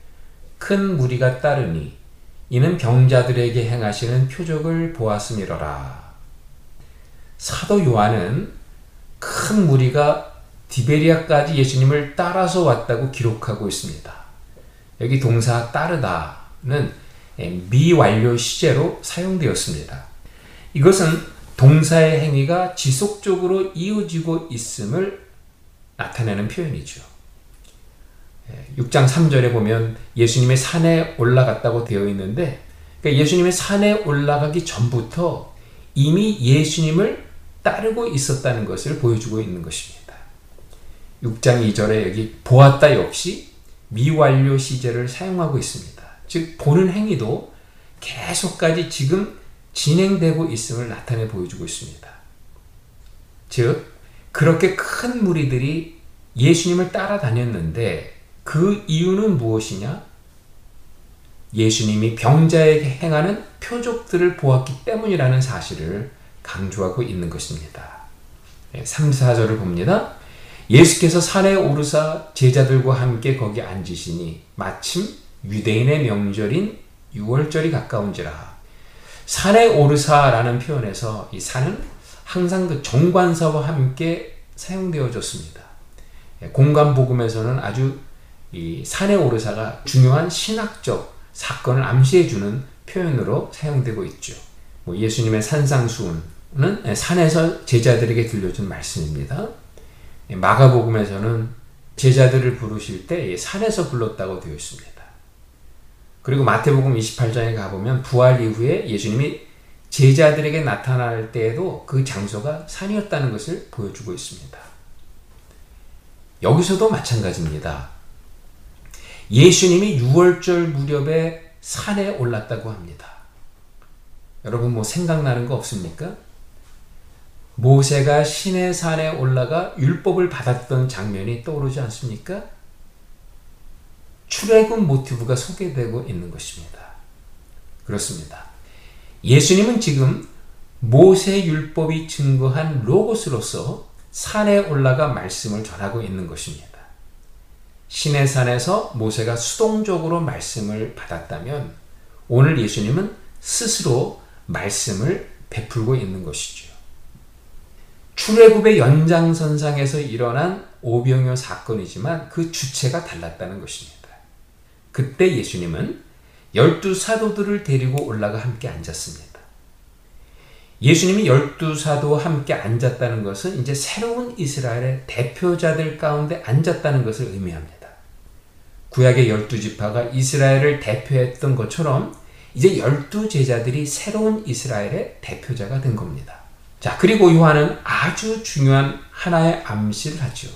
큰 무리가 따르니 이는 병자들에게 행하시는 표적을 보았음이로라. 사도 요한은 큰 무리가 디베리아까지 예수님을 따라서 왔다고 기록하고 있습니다. 여기 동사 따르다는 미완료 시제로 사용되었습니다. 이것은 동사의 행위가 지속적으로 이어지고 있음을 나타내는 표현이죠. 6장 3절에 보면 예수님의 산에 올라갔다고 되어 있는데 그러니까 예수님의 산에 올라가기 전부터 이미 예수님을 따르고 있었다는 것을 보여주고 있는 것입니다. 6장 2절에 여기 보았다 역시 미완료 시제를 사용하고 있습니다. 즉 보는 행위도 계속까지 지금 진행되고 있음을 나타내 보여주고 있습니다. 즉 그렇게 큰 무리들이 예수님을 따라다녔는데 그 이유는 무엇이냐? 예수님이 병자에게 행하는 표적들을 보았기 때문이라는 사실을 강조하고 있는 것입니다. 3, 4절을 봅니다. 예수께서 산에 오르사 제자들과 함께 거기 앉으시니 마침 유대인의 명절인 6월절이 가까운지라. 산에 오르사라는 표현에서 이 산은 항상 그 정관사와 함께 사용되어졌습니다. 공간복음에서는 아주 이 산에 오르사가 중요한 신학적 사건을 암시해주는 표현으로 사용되고 있죠. 뭐 예수님의 산상수훈은 산에서 제자들에게 들려준 말씀입니다. 마가복음에서는 제자들을 부르실 때 산에서 불렀다고 되어 있습니다. 그리고 마태복음 28장에 가보면 부활 이후에 예수님이 제자들에게 나타날 때에도 그 장소가 산이었다는 것을 보여주고 있습니다. 여기서도 마찬가지입니다. 예수님이 6월절 무렵에 산에 올랐다고 합니다. 여러분 뭐 생각나는 거 없습니까? 모세가 신의 산에 올라가 율법을 받았던 장면이 떠오르지 않습니까? 출애굽 모티브가 소개되고 있는 것입니다. 그렇습니다. 예수님은 지금 모세 율법이 증거한 로고스로서 산에 올라가 말씀을 전하고 있는 것입니다. 신의 산에서 모세가 수동적으로 말씀을 받았다면 오늘 예수님은 스스로 말씀을 베풀고 있는 것이죠. 출애굽의 연장선상에서 일어난 오병이어 사건이지만 그 주체가 달랐다는 것입니다. 그때 예수님은 열두 사도들을 데리고 올라가 함께 앉았습니다. 예수님이 열두 사도와 함께 앉았다는 것은 이제 새로운 이스라엘의 대표자들 가운데 앉았다는 것을 의미합니다. 구약의 열두 지파가 이스라엘을 대표했던 것처럼 이제 열두 제자들이 새로운 이스라엘의 대표자가 된 겁니다. 자, 그리고 요한은 아주 중요한 하나의 암시를 하죠.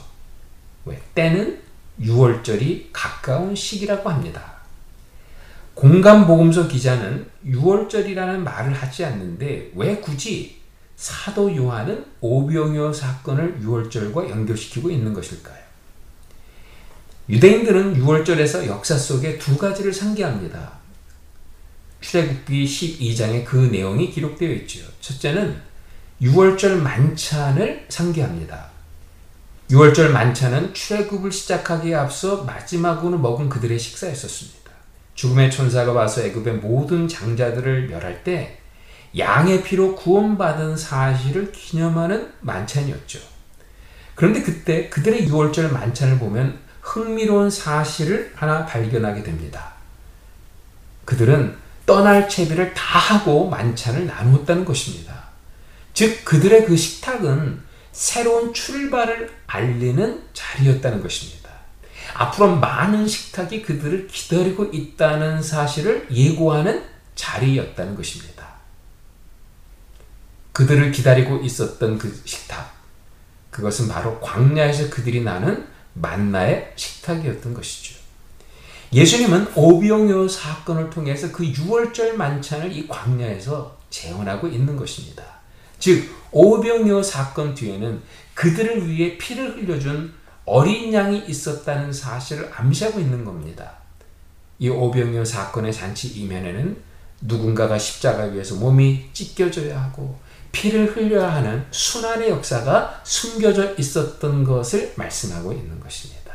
왜? 때는 6월절이 가까운 시기라고 합니다. 공간복음서 기자는 6월절이라는 말을 하지 않는데 왜 굳이 사도 요한은 오병이어 사건을 6월절과 연결시키고 있는 것일까요? 유대인들은 6월절에서 역사 속에 두 가지를 상기합니다. 출애굽기 12장에 그 내용이 기록되어 있죠. 첫째는 6월절 만찬을 상기합니다. 6월절 만찬은 출애굽을 시작하기에 앞서 마지막으로 먹은 그들의 식사였었습니다. 죽음의 천사가 와서 애굽의 모든 장자들을 멸할 때 양의 피로 구원받은 사실을 기념하는 만찬이었죠. 그런데 그때 그들의 6월절 만찬을 보면 흥미로운 사실을 하나 발견하게 됩니다. 그들은 떠날 채비를 다 하고 만찬을 나누었다는 것입니다. 즉 그들의 그 식탁은 새로운 출발을 알리는 자리였다는 것입니다. 앞으로 많은 식탁이 그들을 기다리고 있다는 사실을 예고하는 자리였다는 것입니다. 그들을 기다리고 있었던 그 식탁, 그것은 바로 광야에서 그들이 나는 만나의 식탁이었던 것이죠. 예수님은 오병이어 사건을 통해서 그 6월절 만찬을 이 광야에서 재현하고 있는 것입니다. 즉 오병이어 사건 뒤에는 그들을 위해 피를 흘려준 어린 양이 있었다는 사실을 암시하고 있는 겁니다. 이 오병이어 사건의 잔치 이면에는 누군가가 십자가 위에서 몸이 찢겨져야 하고 피를 흘려야 하는 순환의 역사가 숨겨져 있었던 것을 말씀하고 있는 것입니다.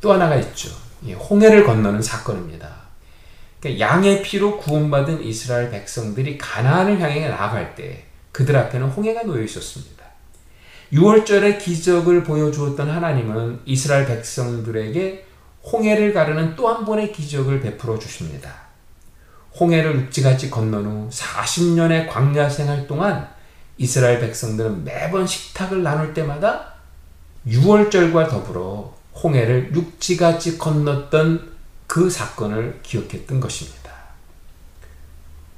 또 하나가 있죠. 홍해를 건너는 사건입니다. 그러니까 양의 피로 구원받은 이스라엘 백성들이 가나안을 향해 나아갈 때 그들 앞에는 홍해가 놓여 있었습니다. 6월절의 기적을 보여주었던 하나님은 이스라엘 백성들에게 홍해를 가르는 또 한 번의 기적을 베풀어 주십니다. 홍해를 육지같이 건넌 후 40년의 광야 생활 동안 이스라엘 백성들은 매번 식탁을 나눌 때마다 6월절과 더불어 홍해를 육지같이 건넜던 그 사건을 기억했던 것입니다.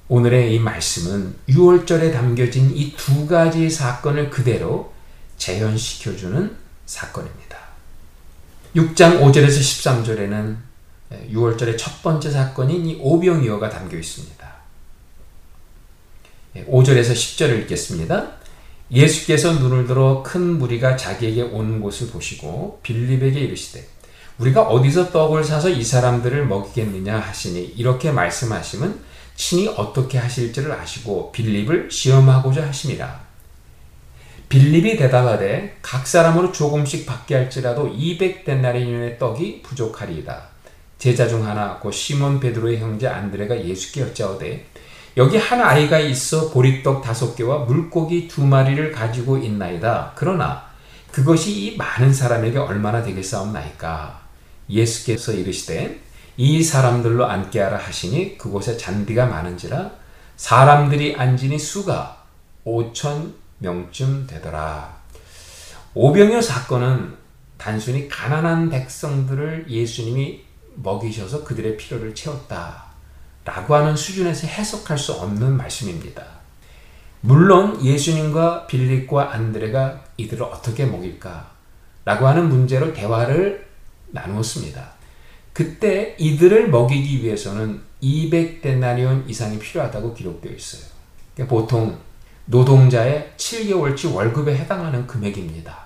오늘의 이 말씀은 6월절에 담겨진 이 두 가지 사건을 그대로 재현시켜주는 사건입니다. 6장 5절에서 13절에는 6월절의 첫 번째 사건인 이 오병이어가 담겨 있습니다. 5절에서 10절을 읽겠습니다. 예수께서 눈을 들어 큰 무리가 자기에게 온 곳을 보시고 빌립에게 이르시되 우리가 어디서 떡을 사서 이 사람들을 먹이겠느냐 하시니 이렇게 말씀하심은 친히 어떻게 하실지를 아시고 빌립을 시험하고자 하심이라. 빌립이 대답하되 각 사람으로 조금씩 받게 할지라도 200데나리온의 떡이 부족하리이다. 제자 중 하나 곧 시몬 베드로의 형제 안드레가 예수께 여짜오되 여기 한 아이가 있어 보리떡 다섯 개와 물고기 두 마리를 가지고 있나이다. 그러나 그것이 이 많은 사람에게 얼마나 되겠사옵나이까? 예수께서 이르시되 이 사람들로 앉게 하라 하시니 그곳에 잔디가 많은지라 사람들이 앉으니 수가 5천 명쯤 되더라. 오병이어 사건은 단순히 가난한 백성들을 예수님이 먹이셔서 그들의 필요를 채웠다. 라고 하는 수준에서 해석할 수 없는 말씀입니다. 물론 예수님과 빌립과 안드레가 이들을 어떻게 먹일까? 라고 하는 문제로 대화를 나누었습니다. 그때 이들을 먹이기 위해서는 200데나리온 이상이 필요하다고 기록되어 있어요. 그러니까 보통 노동자의 7개월치 월급에 해당하는 금액입니다.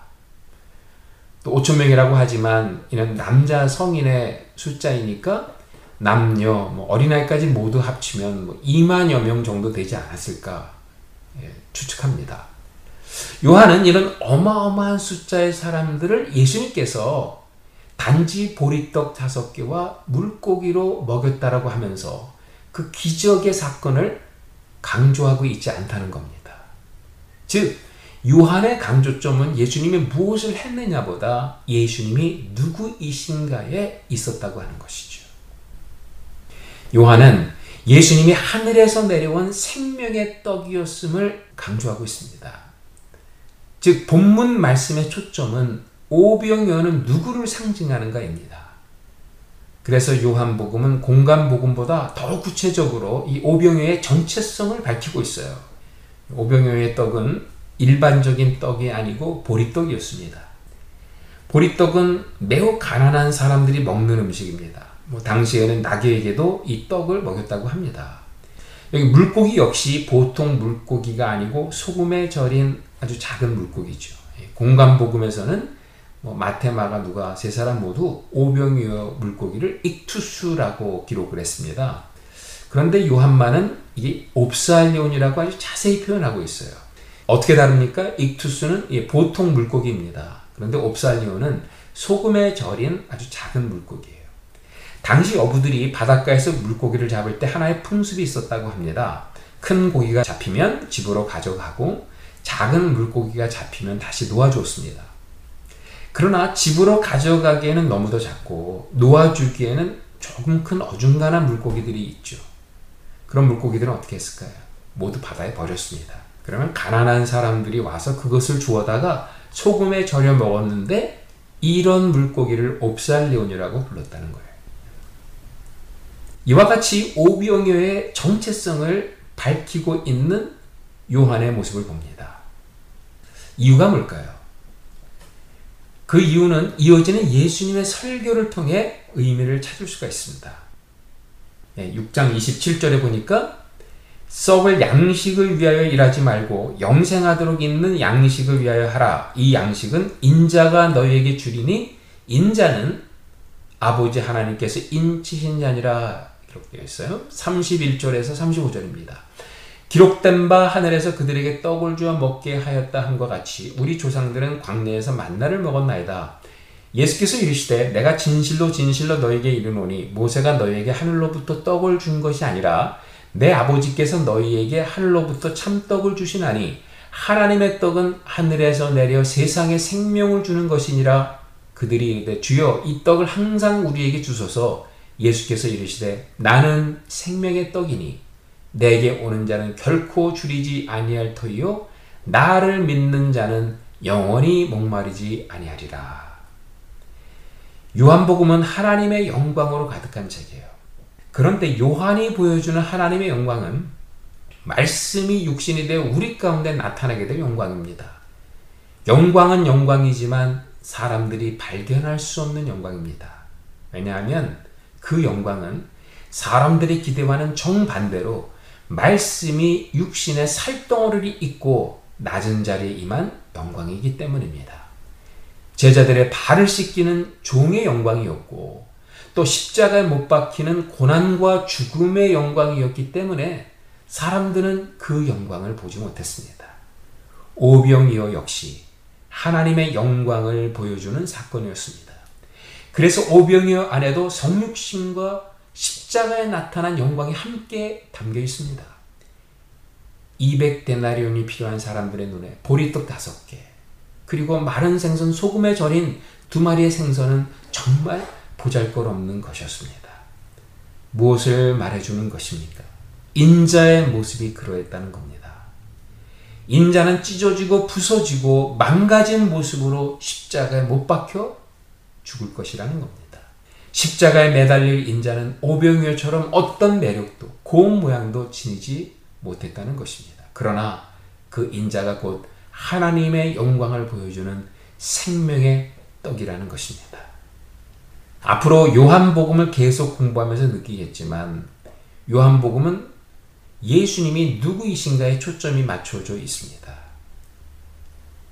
또 5천 명이라고 하지만 이는 남자 성인의 숫자이니까 남녀, 뭐 어린아이까지 모두 합치면 뭐 2만여 명 정도 되지 않았을까 예, 추측합니다. 요한은 이런 어마어마한 숫자의 사람들을 예수님께서 단지 보리떡 다섯 개와 물고기로 먹였다라고 하면서 그 기적의 사건을 강조하고 있지 않다는 겁니다. 즉, 요한의 강조점은 예수님이 무엇을 했느냐보다 예수님이 누구이신가에 있었다고 하는 것이죠. 요한은 예수님이 하늘에서 내려온 생명의 떡이었음을 강조하고 있습니다. 즉, 본문 말씀의 초점은 오병이어는 누구를 상징하는가입니다. 그래서 요한복음은 공간복음보다 더 구체적으로 이 오병이어의 정체성을 밝히고 있어요. 오병이어의 떡은 일반적인 떡이 아니고 보리떡이었습니다. 보리떡은 매우 가난한 사람들이 먹는 음식입니다. 뭐 당시에는 나귀에게도 이 떡을 먹였다고 합니다. 여기 물고기 역시 보통 물고기가 아니고 소금에 절인 아주 작은 물고기죠. 예, 공간복음에서는 뭐 마테, 마가, 누가 세 사람 모두 오병이어 물고기를 익투스라고 기록을 했습니다. 그런데 요한만은 이게 옵살리온이라고 아주 자세히 표현하고 있어요. 어떻게 다릅니까? 익투스는 예, 보통 물고기입니다. 그런데 옵살리온은 소금에 절인 아주 작은 물고기예요. 당시 어부들이 바닷가에서 물고기를 잡을 때 하나의 풍습이 있었다고 합니다. 큰 고기가 잡히면 집으로 가져가고 작은 물고기가 잡히면 다시 놓아주었습니다. 그러나 집으로 가져가기에는 너무도 작고 놓아주기에는 조금 큰 어중간한 물고기들이 있죠. 그런 물고기들은 어떻게 했을까요? 모두 바다에 버렸습니다. 그러면 가난한 사람들이 와서 그것을 주워다가 소금에 절여 먹었는데 이런 물고기를 옵살리온이라고 불렀다는 거예요. 이와 같이 오병이어의 정체성을 밝히고 있는 요한의 모습을 봅니다. 이유가 뭘까요? 그 이유는 이어지는 예수님의 설교를 통해 의미를 찾을 수가 있습니다. 6장 27절에 보니까 썩을 양식을 위하여 일하지 말고 영생하도록 있는 양식을 위하여 하라. 이 양식은 인자가 너희에게 주리니 인자는 아버지 하나님께서 인치신 자니라 기록되어 있어요. 31절에서 35절입니다. 기록된 바 하늘에서 그들에게 떡을 주어 먹게 하였다 함과 같이 우리 조상들은 광야에서 만나를 먹었나이다. 예수께서 이르시되 내가 진실로 진실로 너에게 이르노니 모세가 너에게 하늘로부터 떡을 준 것이 아니라 내 아버지께서 너희에게 하늘로부터 참떡을 주시나니 하나님의 떡은 하늘에서 내려 세상에 생명을 주는 것이니라 그들이 이르되 주여 이 떡을 항상 우리에게 주소서 예수께서 이르시되 나는 생명의 떡이니 내게 오는 자는 결코 줄이지 아니할 터이요 나를 믿는 자는 영원히 목마르지 아니하리라. 요한복음은 하나님의 영광으로 가득한 책이에요. 그런데 요한이 보여주는 하나님의 영광은 말씀이 육신이 되어 우리 가운데 나타나게 될 영광입니다. 영광은 영광이지만 사람들이 발견할 수 없는 영광입니다. 왜냐하면 그 영광은 사람들이 기대와는 정반대로 말씀이 육신의 살덩어리를 입고 낮은 자리에 임한 영광이기 때문입니다. 제자들의 발을 씻기는 종의 영광이었고 또 십자가에 못 박히는 고난과 죽음의 영광이었기 때문에 사람들은 그 영광을 보지 못했습니다. 오병이어 역시 하나님의 영광을 보여주는 사건이었습니다. 그래서 오병이어 안에도 성육신과 십자가에 나타난 영광이 함께 담겨 있습니다. 200데나리온이 필요한 사람들의 눈에 보리떡 다섯 개, 그리고 마른 생선 소금에 절인 두 마리의 생선은 정말 보잘것없는 것이었습니다. 무엇을 말해주는 것입니까? 인자의 모습이 그러했다는 겁니다. 인자는 찢어지고 부서지고 망가진 모습으로 십자가에 못 박혀 죽을 것이라는 겁니다. 십자가에 매달릴 인자는 오병이어처럼 어떤 매력도 고운 모양도 지니지 못했다는 것입니다. 그러나 그 인자가 곧 하나님의 영광을 보여주는 생명의 떡이라는 것입니다. 앞으로 요한복음을 계속 공부하면서 느끼겠지만 요한복음은 예수님이 누구이신가에 초점이 맞춰져 있습니다.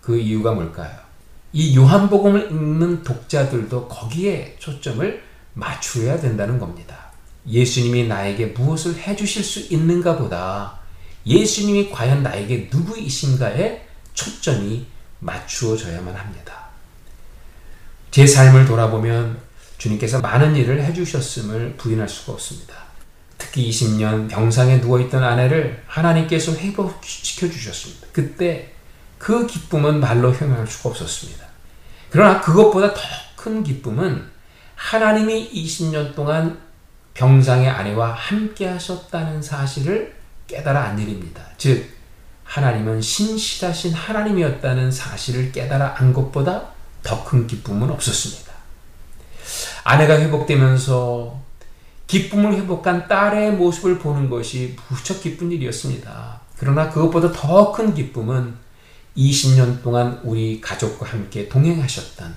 그 이유가 뭘까요? 이 요한복음을 읽는 독자들도 거기에 초점을 맞추어야 된다는 겁니다. 예수님이 나에게 무엇을 해주실 수 있는가 보다 예수님이 과연 나에게 누구이신가에 초점이 맞추어져야만 합니다. 제 삶을 돌아보면 주님께서 많은 일을 해주셨음을 부인할 수가 없습니다. 특히 20년 병상에 누워있던 아내를 하나님께서 회복시켜 주셨습니다. 그때 그 기쁨은 말로 표현할 수가 없었습니다. 그러나 그것보다 더 큰 기쁨은 하나님이 20년 동안 병상의 아내와 함께 하셨다는 사실을 깨달아 안 일입니다. 즉, 하나님은 신실하신 하나님이었다는 사실을 깨달아 안 것보다 더 큰 기쁨은 없었습니다. 아내가 회복되면서 기쁨을 회복한 딸의 모습을 보는 것이 무척 기쁜 일이었습니다. 그러나 그것보다 더 큰 기쁨은 20년 동안 우리 가족과 함께 동행하셨던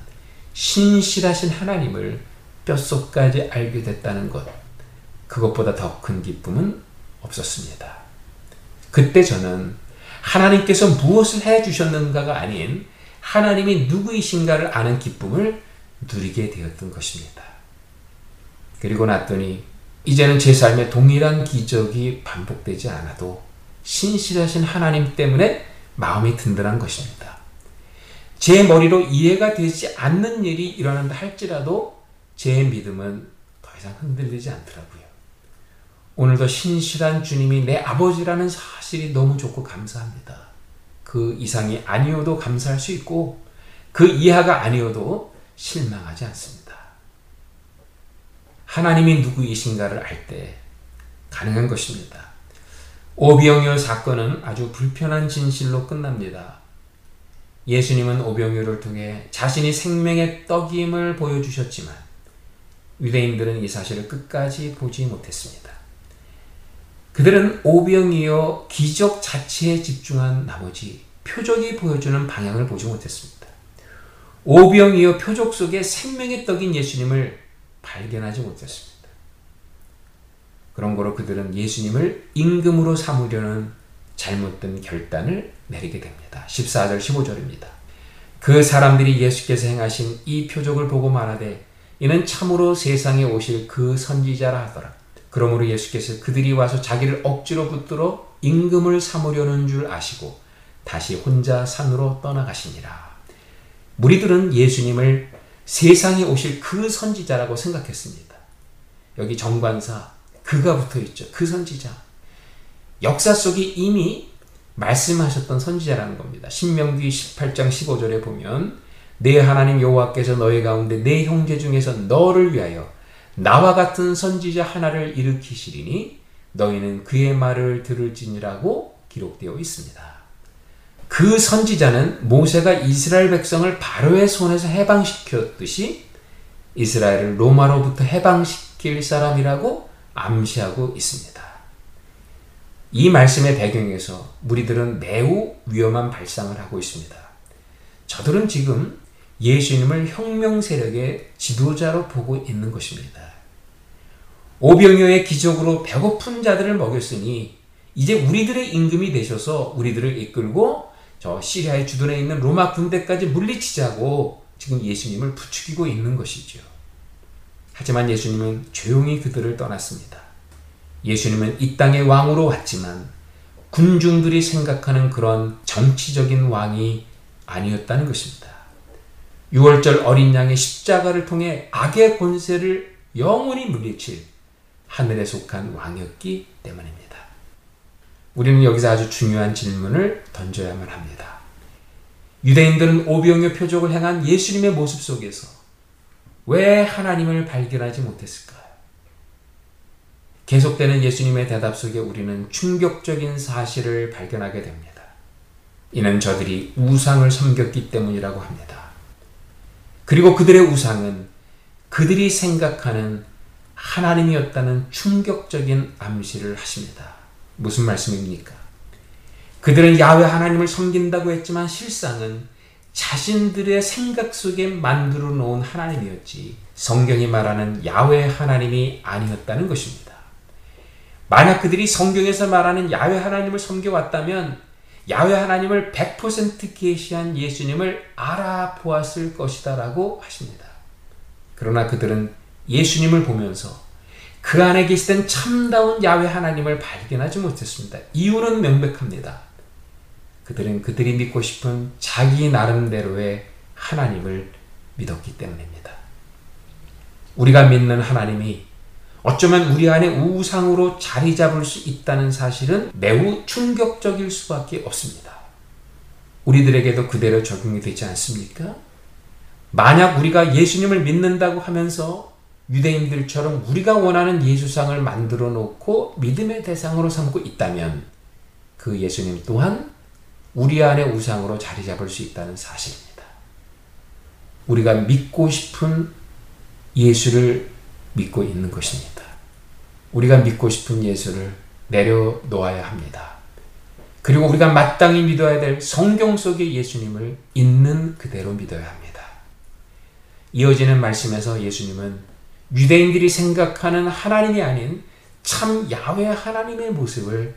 신실하신 하나님을 뼛속까지 알게 됐다는 것. 그것보다 더 큰 기쁨은 없었습니다. 그때 저는 하나님께서 무엇을 해 주셨는가가 아닌 하나님이 누구이신가를 아는 기쁨을 누리게 되었던 것입니다. 그리고 났더니 이제는 제 삶에 동일한 기적이 반복되지 않아도 신실하신 하나님 때문에 마음이 든든한 것입니다. 제 머리로 이해가 되지 않는 일이 일어난다 할지라도 제 믿음은 더 이상 흔들리지 않더라고요. 오늘도 신실한 주님이 내 아버지라는 사실이 너무 좋고 감사합니다. 그 이상이 아니어도 감사할 수 있고 그 이하가 아니어도 실망하지 않습니다. 하나님이 누구이신가를 알 때 가능한 것입니다. 오병이어 사건은 아주 불편한 진실로 끝납니다. 예수님은 오병이어를 통해 자신이 생명의 떡임을 보여주셨지만 유대인들은 이 사실을 끝까지 보지 못했습니다. 그들은 오병이어 기적 자체에 집중한 나머지 표적이 보여주는 방향을 보지 못했습니다. 오병이어 표적 속에 생명의 떡인 예수님을 발견하지 못했습니다. 그런 거로 그들은 예수님을 임금으로 삼으려는 잘못된 결단을 내리게 됩니다. 14절 15절입니다. 그 사람들이 예수께서 행하신 이 표적을 보고 말하되 이는 참으로 세상에 오실 그 선지자라 하더라. 그러므로 예수께서 그들이 와서 자기를 억지로 붙들어 임금을 삼으려는 줄 아시고 다시 혼자 산으로 떠나가시니라. 무리들은 예수님을 세상에 오실 그 선지자라고 생각했습니다. 여기 정관사 그가 붙어 있죠. 그 선지자. 역사 속에 이미 말씀하셨던 선지자라는 겁니다. 신명기 18장 15절에 보면 내 하나님 여호와께서 너희 가운데 내 형제 중에서 너를 위하여 나와 같은 선지자 하나를 일으키시리니 너희는 그의 말을 들을지니라고 기록되어 있습니다. 그 선지자는 모세가 이스라엘 백성을 바로의 손에서 해방시켰듯이 이스라엘을 로마로부터 해방시킬 사람이라고 암시하고 있습니다. 이 말씀의 배경에서 무리들은 매우 위험한 발상을 하고 있습니다. 저들은 지금 예수님을 혁명 세력의 지도자로 보고 있는 것입니다. 오병이어의 기적으로 배고픈 자들을 먹였으니 이제 우리들의 임금이 되셔서 우리들을 이끌고 저 시리아의 주둔에 있는 로마 군대까지 물리치자고 지금 예수님을 부추기고 있는 것이죠. 하지만 예수님은 조용히 그들을 떠났습니다. 예수님은 이 땅의 왕으로 왔지만 군중들이 생각하는 그런 정치적인 왕이 아니었다는 것입니다. 6월절 어린 양의 십자가를 통해 악의 권세를 영원히 물리칠 하늘에 속한 왕이었기 때문입니다. 우리는 여기서 아주 중요한 질문을 던져야만 합니다. 유대인들은 오병의 표적을 행한 예수님의 모습 속에서 왜 하나님을 발견하지 못했을까요? 계속되는 예수님의 대답 속에 우리는 충격적인 사실을 발견하게 됩니다. 이는 저들이 우상을 섬겼기 때문이라고 합니다. 그리고 그들의 우상은 그들이 생각하는 하나님이었다는 충격적인 암시를 하십니다. 무슨 말씀입니까? 그들은 야외 하나님을 섬긴다고 했지만 실상은 자신들의 생각 속에 만들어 놓은 하나님이었지 성경이 말하는 야외 하나님이 아니었다는 것입니다. 만약 그들이 성경에서 말하는 야외 하나님을 섬겨왔다면 야외 하나님을 100% 계시한 예수님을 알아보았을 것이다라고 하십니다. 그러나 그들은 예수님을 보면서 그 안에 계시던 참다운 야외 하나님을 발견하지 못했습니다. 이유는 명백합니다. 그들은 그들이 믿고 싶은 자기 나름대로의 하나님을 믿었기 때문입니다. 우리가 믿는 하나님이 어쩌면 우리 안에 우상으로 자리 잡을 수 있다는 사실은 매우 충격적일 수밖에 없습니다. 우리들에게도 그대로 적용이 되지 않습니까? 만약 우리가 예수님을 믿는다고 하면서 유대인들처럼 우리가 원하는 예수상을 만들어 놓고 믿음의 대상으로 삼고 있다면 그 예수님 또한 우리 안에 우상으로 자리 잡을 수 있다는 사실입니다. 우리가 믿고 싶은 예수를 믿고 있는 것입니다. 우리가 믿고 싶은 예수를 내려놓아야 합니다. 그리고 우리가 마땅히 믿어야 될 성경 속의 예수님을 있는 그대로 믿어야 합니다. 이어지는 말씀에서 예수님은 유대인들이 생각하는 하나님이 아닌 참 야외 하나님의 모습을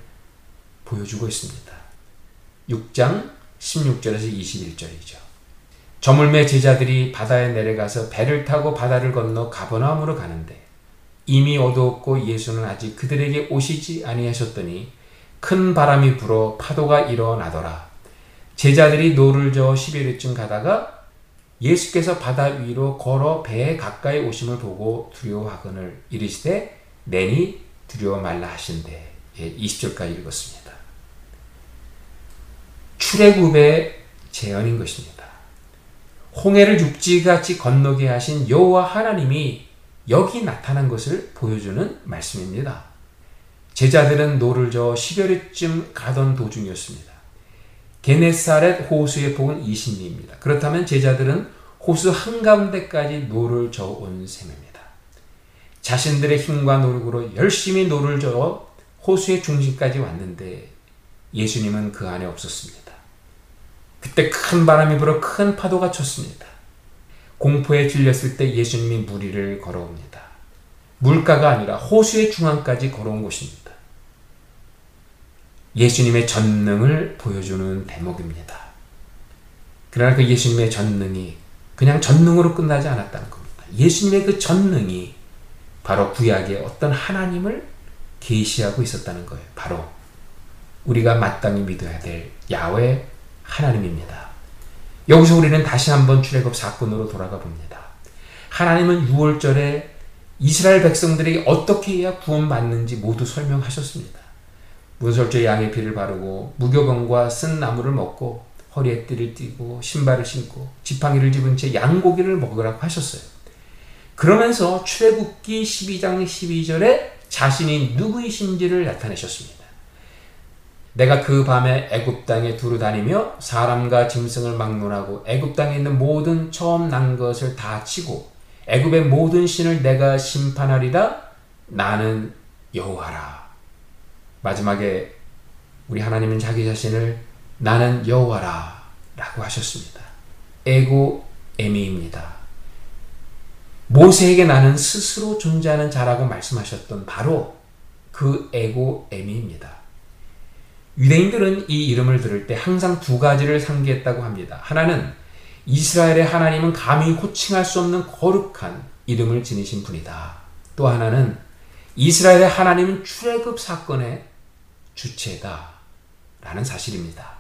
보여주고 있습니다. 6장 16절에서 21절이죠. 저물매 제자들이 바다에 내려가서 배를 타고 바다를 건너 가버나움으로 가는데 이미 어두웠고 예수는 아직 그들에게 오시지 아니하셨더니 큰 바람이 불어 파도가 일어나더라. 제자들이 노를 저어 10여 리쯤 가다가 예수께서 바다 위로 걸어 배에 가까이 오심을 보고 두려워하거늘 이르시되 내니 두려워 말라 하신대. 예, 20절까지 읽었습니다. 출애굽의 재현인 것입니다. 홍해를 육지같이 건너게 하신 여호와 하나님이 여기 나타난 것을 보여주는 말씀입니다. 제자들은 노를 저어 10여리쯤 가던 도중이었습니다. 게네사렛 호수의 폭은 20리입니다. 그렇다면 제자들은 호수 한가운데까지 노를 저어온 셈입니다. 자신들의 힘과 노력으로 열심히 노를 저어 호수의 중심까지 왔는데 예수님은 그 안에 없었습니다. 그때 큰 바람이 불어 큰 파도가 쳤습니다. 공포에 질렸을 때 예수님이 물 위를 걸어옵니다. 물가가 아니라 호수의 중앙까지 걸어온 것입니다. 예수님의 전능을 보여주는 대목입니다. 그러나 그 예수님의 전능이 그냥 전능으로 끝나지 않았다는 겁니다. 예수님의 그 전능이 바로 구약의 어떤 하나님을 계시하고 있었다는 거예요. 바로 우리가 마땅히 믿어야 될 야외 하나님입니다. 여기서 우리는 다시 한번 출애굽 사건으로 돌아가 봅니다. 하나님은 6월절에 이스라엘 백성들이 어떻게 해야 구원받는지 모두 설명하셨습니다. 문설주에 양의 피를 바르고 무교병과 쓴 나무를 먹고 허리에 띠를 띠고 신발을 신고 지팡이를 집은 채 양고기를 먹으라고 하셨어요. 그러면서 출애굽기 12장 12절에 자신이 누구이신지를 나타내셨습니다. 내가 그 밤에 애굽 땅에 두루 다니며 사람과 짐승을 막론하고 애굽 땅에 있는 모든 처음 난 것을 다 치고 애굽의 모든 신을 내가 심판하리라 나는 여호와라. 마지막에 우리 하나님은 자기 자신을 나는 여호와라 라고 하셨습니다. 에고 에미입니다. 모세에게 나는 스스로 존재하는 자라고 말씀하셨던 바로 그 에고 에미입니다. 유대인들은 이 이름을 들을 때 항상 두 가지를 상기했다고 합니다. 하나는 이스라엘의 하나님은 감히 호칭할 수 없는 거룩한 이름을 지니신 분이다. 또 하나는 이스라엘의 하나님은 출애굽 사건의 주체다. 라는 사실입니다.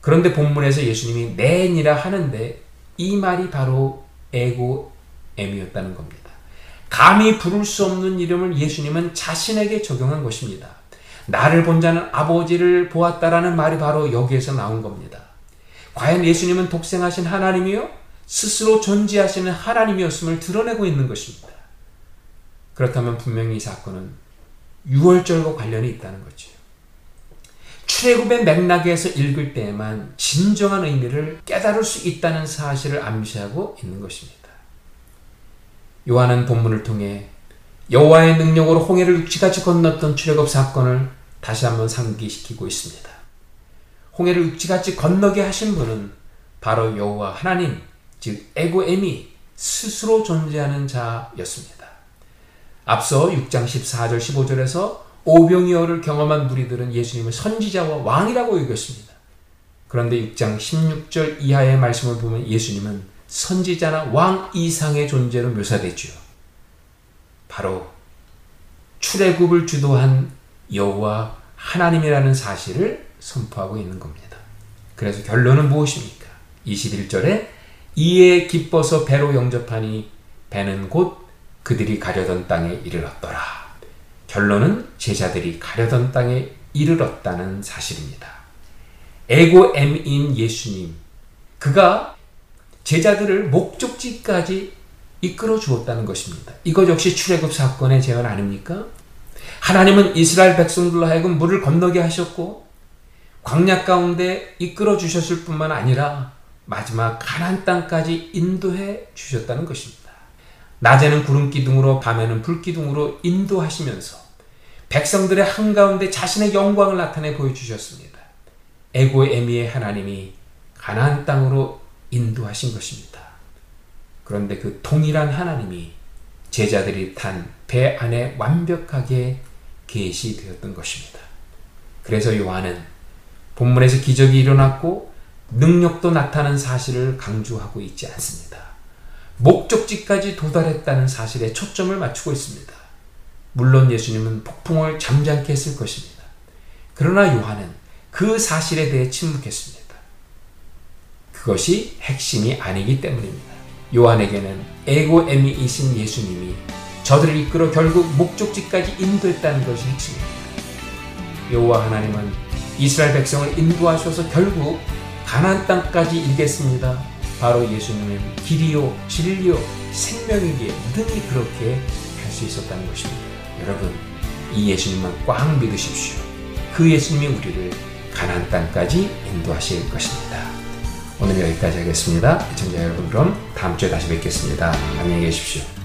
그런데 본문에서 예수님이 낸이라 하는데 이 말이 바로 에고 M이었다는 겁니다. 감히 부를 수 없는 이름을 예수님은 자신에게 적용한 것입니다. 나를 본 자는 아버지를 보았다라는 말이 바로 여기에서 나온 겁니다. 과연 예수님은 독생하신 하나님이요? 스스로 존재하시는 하나님이었음을 드러내고 있는 것입니다. 그렇다면 분명히 이 사건은 6월절과 관련이 있다는 거죠. 출애굽의 맥락에서 읽을 때에만 진정한 의미를 깨달을 수 있다는 사실을 암시하고 있는 것입니다. 요한은 본문을 통해 여호와의 능력으로 홍해를 육지같이 건넜던 출애굽 사건을 다시 한번 상기시키고 있습니다. 홍해를 육지같이 건너게 하신 분은 바로 여호와 하나님, 즉 에고엠이 스스로 존재하는 자였습니다. 앞서 6장 14절 15절에서 오병이어를 경험한 무리들은 예수님을 선지자와 왕이라고 여겼습니다. 그런데 6장 16절 이하의 말씀을 보면 예수님은 선지자나 왕 이상의 존재로 묘사되죠. 바로 출애굽을 주도한 여호와 하나님이라는 사실을 선포하고 있는 겁니다. 그래서 결론은 무엇입니까? 21절에 이에 기뻐서 배로 영접하니 배는 곧 그들이 가려던 땅에 이르렀더라. 결론은 제자들이 가려던 땅에 이르렀다는 사실입니다. 에고엠인 예수님, 그가 제자들을 목적지까지 이끌어 주었다는 것입니다. 이것 역시 출애굽 사건의 재현 아닙니까? 하나님은 이스라엘 백성들로 하여금 물을 건너게 하셨고 광야 가운데 이끌어 주셨을 뿐만 아니라 마지막 가나안 땅까지 인도해 주셨다는 것입니다. 낮에는 구름 기둥으로 밤에는 불 기둥으로 인도하시면서 백성들의 한가운데 자신의 영광을 나타내 보여주셨습니다. 에고의 에미의 하나님이 가나안 땅으로 인도하신 것입니다. 그런데 그 동일한 하나님이 제자들이 탄 배 안에 완벽하게 계시되었던 것입니다. 그래서 요한은 본문에서 기적이 일어났고 능력도 나타난 사실을 강조하고 있지 않습니다. 목적지까지 도달했다는 사실에 초점을 맞추고 있습니다. 물론 예수님은 폭풍을 잠잠케 했을 것입니다. 그러나 요한은 그 사실에 대해 침묵했습니다. 그것이 핵심이 아니기 때문입니다. 요한에게는 에고에미이신 예수님이 저들을 이끌어 결국 목적지까지 인도했다는 것이 핵심입니다. 여호와 하나님은 이스라엘 백성을 인도하셔서 결국 가나안 땅까지 이르겠습니다. 바로 예수님은 길이요 진리요 생명이기에 능히 그렇게 할 수 있었다는 것입니다. 여러분 이 예수님만 꽉 믿으십시오. 그 예수님이 우리를 가나안 땅까지 인도하실 것입니다. 오늘 여기까지 하겠습니다. 시청자 여러분 그럼 다음 주에 다시 뵙겠습니다. 안녕히 계십시오.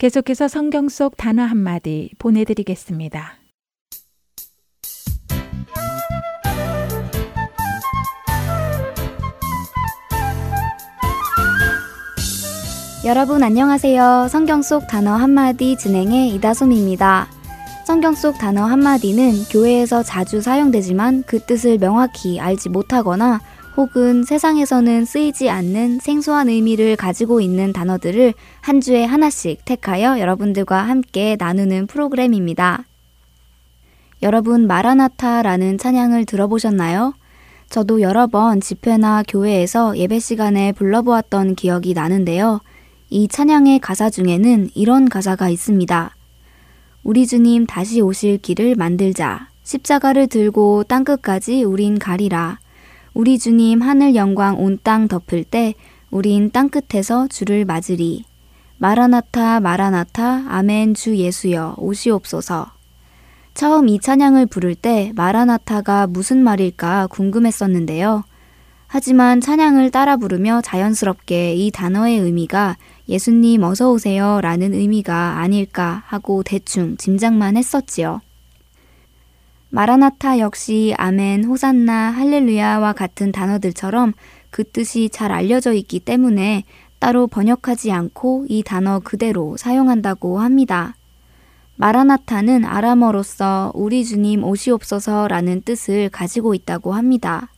계속해서 성경 속 단어 한마디 보내드리겠습니다. 여러분 안녕하세요. 성경 속 단어 한마디 진행의 이다솜입니다. 성경 속 단어 한마디는 교회에서 자주 사용되지만 그 뜻을 명확히 알지 못하거나 혹은 세상에서는 쓰이지 않는 생소한 의미를 가지고 있는 단어들을 한 주에 하나씩 택하여 여러분들과 함께 나누는 프로그램입니다. 여러분 마라나타라는 찬양을 들어보셨나요? 저도 여러 번 집회나 교회에서 예배 시간에 불러보았던 기억이 나는데요. 이 찬양의 가사 중에는 이런 가사가 있습니다. 우리 주님 다시 오실 길을 만들자. 십자가를 들고 땅끝까지 우린 가리라. 우리 주님 하늘 영광 온 땅 덮을 때 우린 땅끝에서 주를 맞으리. 마라나타 마라나타 아멘 주 예수여 오시옵소서. 처음 이 찬양을 부를 때 마라나타가 무슨 말일까 궁금했었는데요. 하지만 찬양을 따라 부르며 자연스럽게 이 단어의 의미가 예수님 어서 오세요 라는 의미가 아닐까 하고 대충 짐작만 했었지요. 마라나타 역시 아멘, 호산나, 할렐루야와 같은 단어들처럼 그 뜻이 잘 알려져 있기 때문에 따로 번역하지 않고 이 단어 그대로 사용한다고 합니다. 마라나타는 아람어로서 우리 주님 오시옵소서라는 뜻을 가지고 있다고 합니다.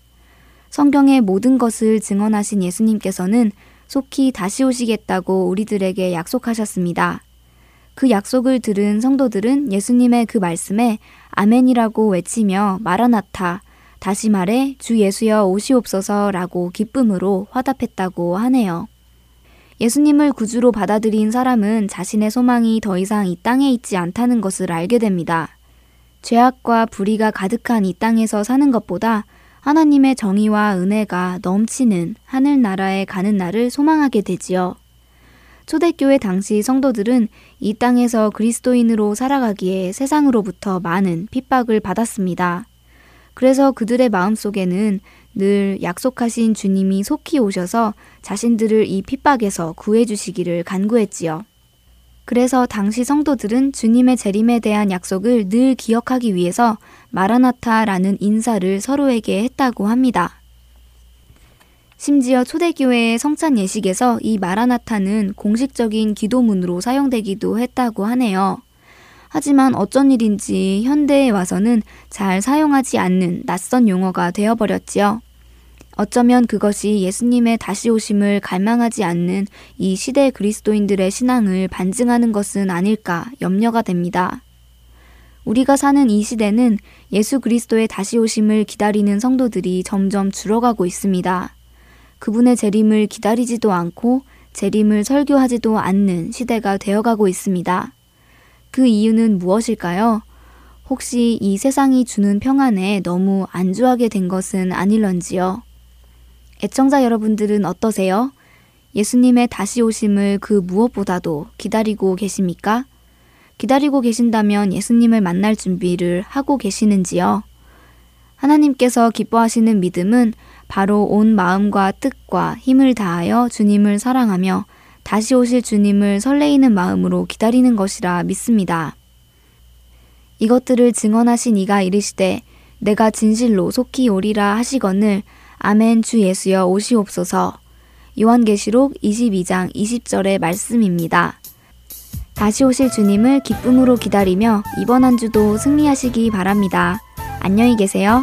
성경의 모든 것을 증언하신 예수님께서는 속히 다시 오시겠다고 우리들에게 약속하셨습니다. 그 약속을 들은 성도들은 예수님의 그 말씀에 아멘이라고 외치며 마라나타, 다시 말해 주 예수여 오시옵소서라고 기쁨으로 화답했다고 하네요. 예수님을 구주로 받아들인 사람은 자신의 소망이 더 이상 이 땅에 있지 않다는 것을 알게 됩니다. 죄악과 불의가 가득한 이 땅에서 사는 것보다 하나님의 정의와 은혜가 넘치는 하늘나라에 가는 날을 소망하게 되지요. 초대교회 당시 성도들은 이 땅에서 그리스도인으로 살아가기에 세상으로부터 많은 핍박을 받았습니다. 그래서 그들의 마음 속에는 늘 약속하신 주님이 속히 오셔서 자신들을 이 핍박에서 구해주시기를 간구했지요. 그래서 당시 성도들은 주님의 재림에 대한 약속을 늘 기억하기 위해서 마라나타라는 인사를 서로에게 했다고 합니다. 심지어 초대교회의 성찬 예식에서 이 마라나타는 공식적인 기도문으로 사용되기도 했다고 하네요. 하지만 어쩐 일인지 현대에 와서는 잘 사용하지 않는 낯선 용어가 되어버렸지요. 어쩌면 그것이 예수님의 다시 오심을 갈망하지 않는 이 시대 그리스도인들의 신앙을 반증하는 것은 아닐까 염려가 됩니다. 우리가 사는 이 시대는 예수 그리스도의 다시 오심을 기다리는 성도들이 점점 줄어가고 있습니다. 그분의 재림을 기다리지도 않고 재림을 설교하지도 않는 시대가 되어가고 있습니다. 그 이유는 무엇일까요? 혹시 이 세상이 주는 평안에 너무 안주하게 된 것은 아닐런지요? 애청자 여러분들은 어떠세요? 예수님의 다시 오심을 그 무엇보다도 기다리고 계십니까? 기다리고 계신다면 예수님을 만날 준비를 하고 계시는지요? 하나님께서 기뻐하시는 믿음은 바로 온 마음과 뜻과 힘을 다하여 주님을 사랑하며 다시 오실 주님을 설레이는 마음으로 기다리는 것이라 믿습니다. 이것들을 증언하신 이가 이르시되 내가 진실로 속히 오리라 하시거늘 아멘 주 예수여 오시옵소서 요한계시록 22장 20절의 말씀입니다. 다시 오실 주님을 기쁨으로 기다리며 이번 한 주도 승리하시기 바랍니다. 안녕히 계세요.